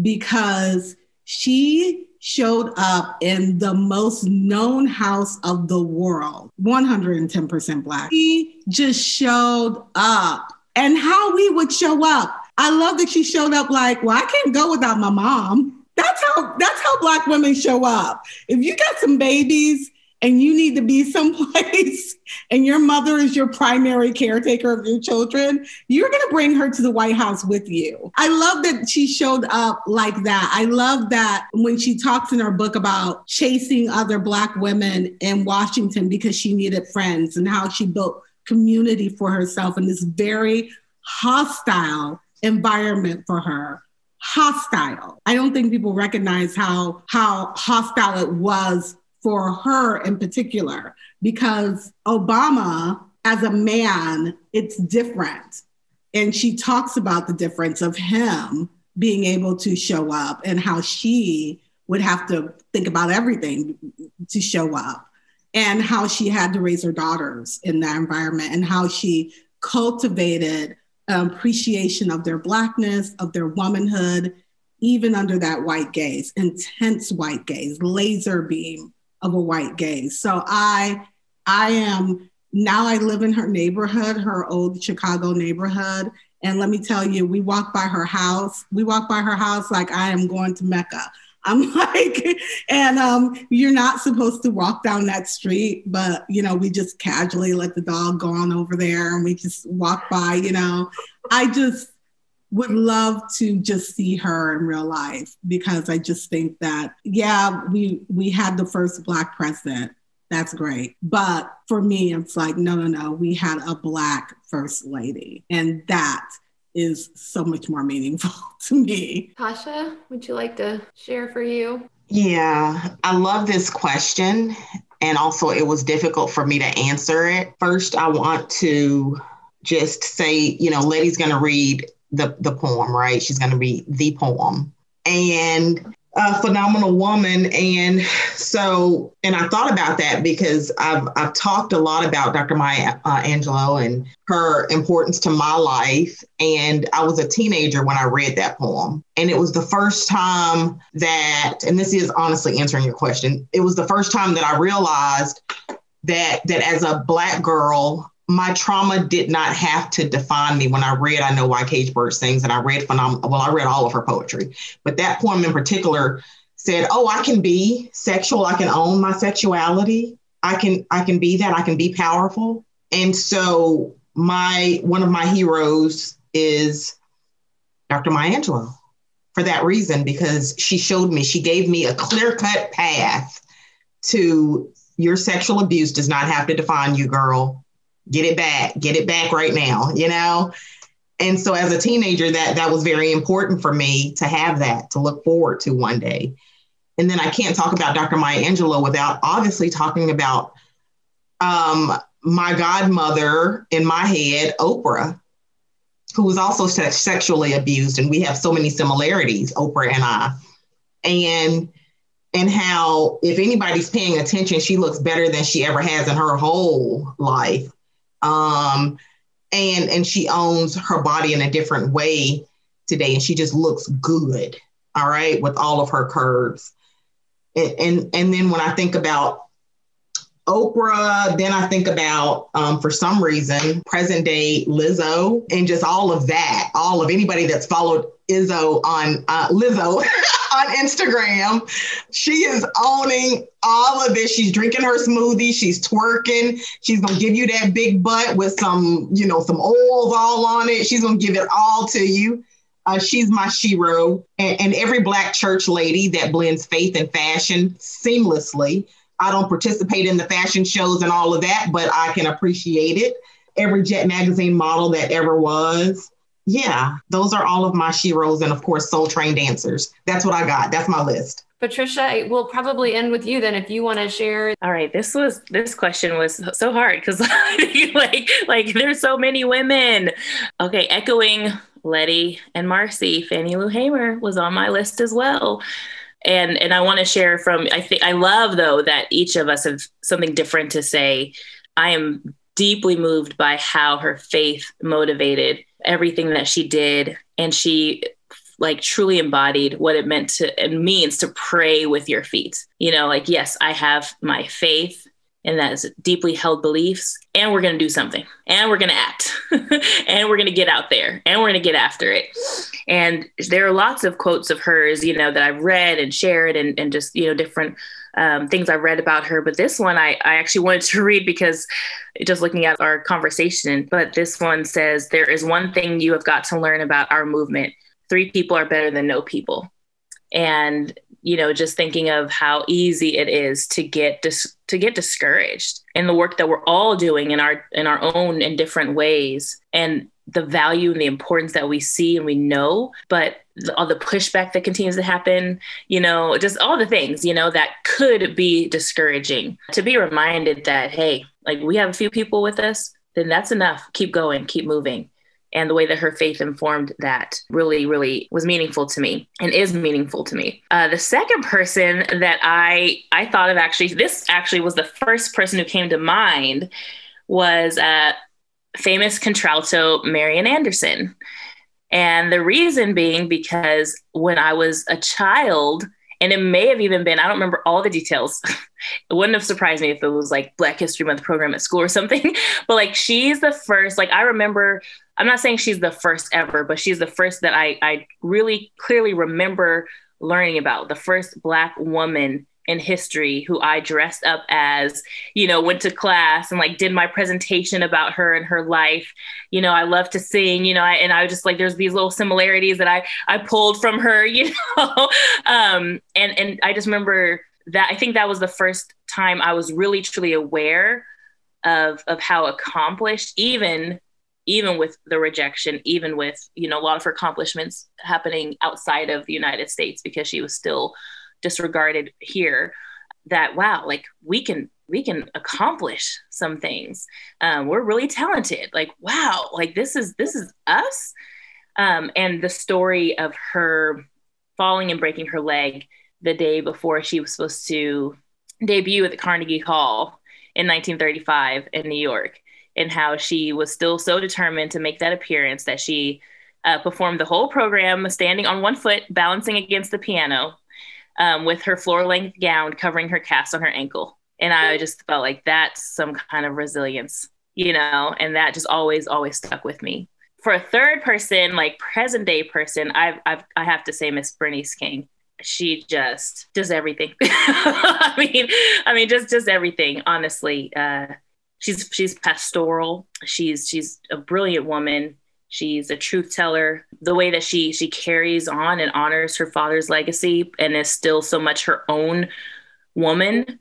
Speaker 2: because she showed up in the most known house of the world, 110% Black. He just showed up and how we would show up. I love that she showed up like, well, I can't go without my mom. That's how that's how black women show up. If you got some babies and you need to be someplace and your mother is your primary caretaker of your children, you're going to bring her to the White House with you. I love that she showed up like that. I love that when she talks in her book about chasing other Black women in Washington because she needed friends and how she built community for herself in this very hostile environment for her hostile. I don't think people recognize how how hostile it was for her in particular, because Obama, as a man, it's different. And she talks about the difference of him being able to show up and how she would have to think about everything to show up and how she had to raise her daughters in that environment and how she cultivated appreciation of their blackness, of their womanhood, even under that white gaze, intense white gaze, laser beam of a white gaze. So I I am now I live in her neighborhood, her old Chicago neighborhood. And let me tell you, we walk by her house. We walk by her house like I am going to Mecca. I'm like, and um, you're not supposed to walk down that street, but you know, we just casually let the dog go on over there and we just walk by, you know. I just would love to just see her in real life because I just think that yeah, we we had the first black president. That's great. But for me it's like no no no, we had a black first lady and that is so much more meaningful to me.
Speaker 1: Tasha, would you like to share for you?
Speaker 4: Yeah, I love this question. And also, it was difficult for me to answer it. First, I want to just say, you know, Letty's going to read the the poem, right? She's going to be the poem. And a phenomenal woman. And so, and I thought about that because I've, I've talked a lot about Dr. Maya uh, Angelou and her importance to my life. And I was a teenager when I read that poem. And it was the first time that, and this is honestly answering your question, it was the first time that I realized that that as a black girl my trauma did not have to define me when I read I Know Why Caged Bird Sings and I read phenomenal well, I read all of her poetry. But that poem in particular said, Oh, I can be sexual, I can own my sexuality. I can I can be that, I can be powerful. And so my one of my heroes is Dr. Maya Angelou for that reason, because she showed me, she gave me a clear-cut path to your sexual abuse does not have to define you, girl get it back, get it back right now, you know? And so as a teenager, that that was very important for me to have that to look forward to one day. And then I can't talk about Dr. Maya Angelou without obviously talking about um, my godmother in my head, Oprah, who was also sex- sexually abused. And we have so many similarities, Oprah and I. And and how if anybody's paying attention, she looks better than she ever has in her whole life. Um, and and she owns her body in a different way today, and she just looks good. All right, with all of her curves. And and, and then when I think about Oprah. Then I think about, um, for some reason, present day Lizzo and just all of that. All of anybody that's followed Izzo on uh, Lizzo on Instagram. She is owning all of this. She's drinking her smoothie. She's twerking. She's gonna give you that big butt with some, you know, some oils all on it. She's gonna give it all to you. Uh, she's my shero, and, and every black church lady that blends faith and fashion seamlessly I don't participate in the fashion shows and all of that, but I can appreciate it. Every Jet magazine model that ever was. Yeah, those are all of my sheroes and of course soul train dancers. That's what I got. That's my list.
Speaker 1: Patricia, we'll probably end with you then if you want to share.
Speaker 5: All right, this was this question was so hard because like like there's so many women. Okay, echoing Letty and Marcy, Fannie Lou Hamer was on my list as well and and i want to share from i think i love though that each of us have something different to say i am deeply moved by how her faith motivated everything that she did and she like truly embodied what it meant to and means to pray with your feet. You know like yes i have my faith and that is deeply held beliefs and we're going to do something and we're going to act and we're going to get out there and we're going to get after it. And there are lots of quotes of hers you know that i've read and shared and, and just you know different um, things i've read about her but this one I, I actually wanted to read because just looking at our conversation but this one says there is one thing you have got to learn about our movement. Three people are better than no people. And you know just thinking of how easy it is to get dis- to get discouraged in the work that we're all doing in our in our own and different ways and the value and the importance that we see and we know but all the pushback that continues to happen you know just all the things you know that could be discouraging. To be reminded that hey like we have a few people with us then that's enough. Keep going keep moving. And the way that her faith informed that really really was meaningful to me and is meaningful to me. Uh, the second person that i i thought of actually this actually was the first person who came to mind was uh, famous contralto marian anderson and the reason being because when i was a child and it may have even been i don't remember all the details. It wouldn't have surprised me if it was like black history month program at school or something. But like she's the first like i remember I'm not saying she's the first ever, but she's the first that I, I really clearly remember learning about the first Black woman in history who I dressed up as, you know, went to class and like did my presentation about her and her life. You know, I love to sing, you know, I, and I just like, there's these little similarities that I, I pulled from her, you know? um, and, and I just remember that, I think that was the first time I was really truly aware of, of how accomplished even even with the rejection, even with, you know, a lot of her accomplishments happening outside of the United States because she was still disregarded here, that wow, like we can we can accomplish some things. Um, we're really talented. Like, wow, like this is this is us. Um, and the story of her falling and breaking her leg the day before she was supposed to debut at the Carnegie Hall in 1935 in New York and how she was still so determined to make that appearance that she uh, performed the whole program standing on one foot, balancing against the piano, um, with her floor length gown covering her cast on her ankle. And I just felt like that's some kind of resilience, you know, and that just always, always stuck with me. For a third person, like present day person, I've, I've I have to say Miss Bernice King she just does everything. I mean, I mean, just just everything. Honestly, uh, she's she's pastoral. She's she's a brilliant woman. She's a truth teller. The way that she she carries on and honors her father's legacy and is still so much her own woman.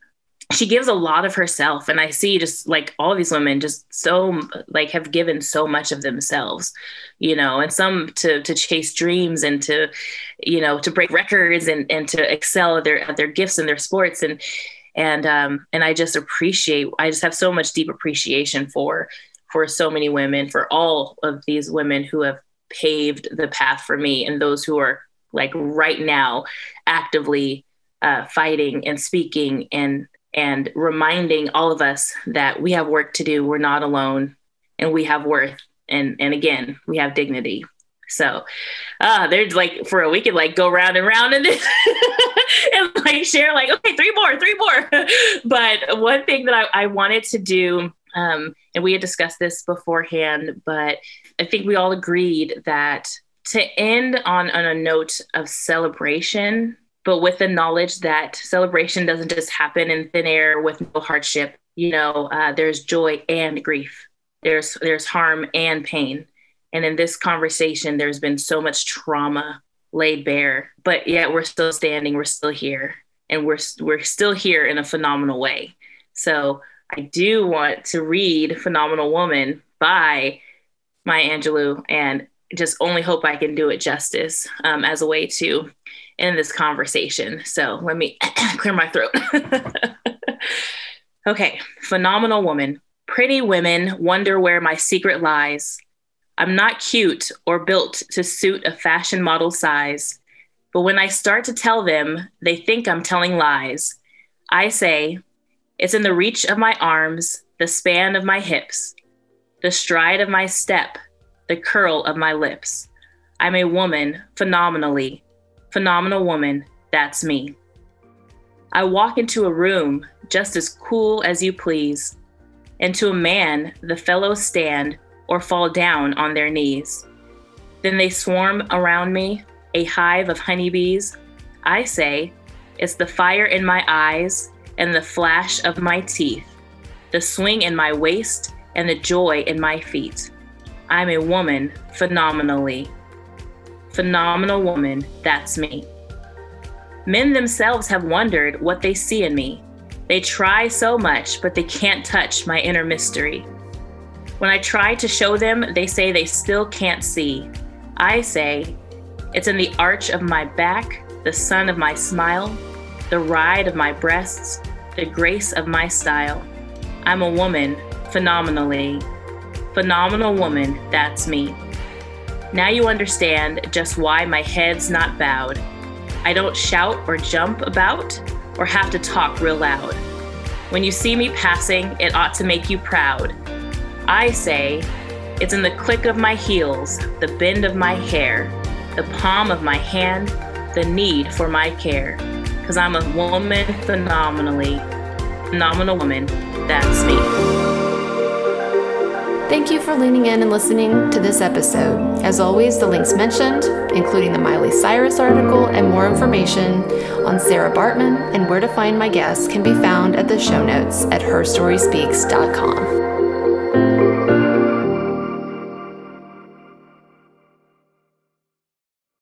Speaker 5: She gives a lot of herself and I see just like all these women just so like have given so much of themselves, you know, and some to to chase dreams and to you know, to break records and and to excel at their at their gifts and their sports and and um, and I just appreciate. I just have so much deep appreciation for for so many women, for all of these women who have paved the path for me, and those who are like right now actively uh, fighting and speaking and and reminding all of us that we have work to do. We're not alone, and we have worth. And and again, we have dignity. So, uh, there's like for a week could like go round and round and and like share like okay, three more, three more. but one thing that I, I wanted to do, um, and we had discussed this beforehand, but I think we all agreed that to end on on a note of celebration but with the knowledge that celebration doesn't just happen in thin air with no hardship. You know, uh, there's joy and grief. There's there's harm and pain. And in this conversation, there's been so much trauma laid bare, but yet we're still standing. We're still here, and we're we're still here in a phenomenal way. So I do want to read "Phenomenal Woman" by Maya Angelou, and just only hope I can do it justice um, as a way to end this conversation. So let me clear my throat. okay, phenomenal woman. Pretty women wonder where my secret lies. I'm not cute or built to suit a fashion model size. But when I start to tell them, they think I'm telling lies. I say, it's in the reach of my arms, the span of my hips, the stride of my step, the curl of my lips. I'm a woman phenomenally, phenomenal woman, that's me. I walk into a room just as cool as you please, and to a man, the fellows stand or fall down on their knees. Then they swarm around me, a hive of honeybees. I say, it's the fire in my eyes and the flash of my teeth, the swing in my waist and the joy in my feet. I'm a woman phenomenally phenomenal woman, that's me. Men themselves have wondered what they see in me. They try so much, but they can't touch my inner mystery. When I try to show them, they say they still can't see. I say, it's in the arch of my back, the sun of my smile, the ride of my breasts, the grace of my style. I'm a woman, phenomenally. Phenomenal woman, that's me. Now you understand just why my head's not bowed. I don't shout or jump about or have to talk real loud. When you see me passing, it ought to make you proud. I say, it's in the click of my heels, the bend of my hair, the palm of my hand, the need for my care. Because I'm a woman phenomenally. Phenomenal woman, that's me.
Speaker 1: Thank you for leaning in and listening to this episode. As always, the links mentioned, including the Miley Cyrus article and more information on Sarah Bartman and where to find my guests, can be found at the show notes at herstoryspeaks.com.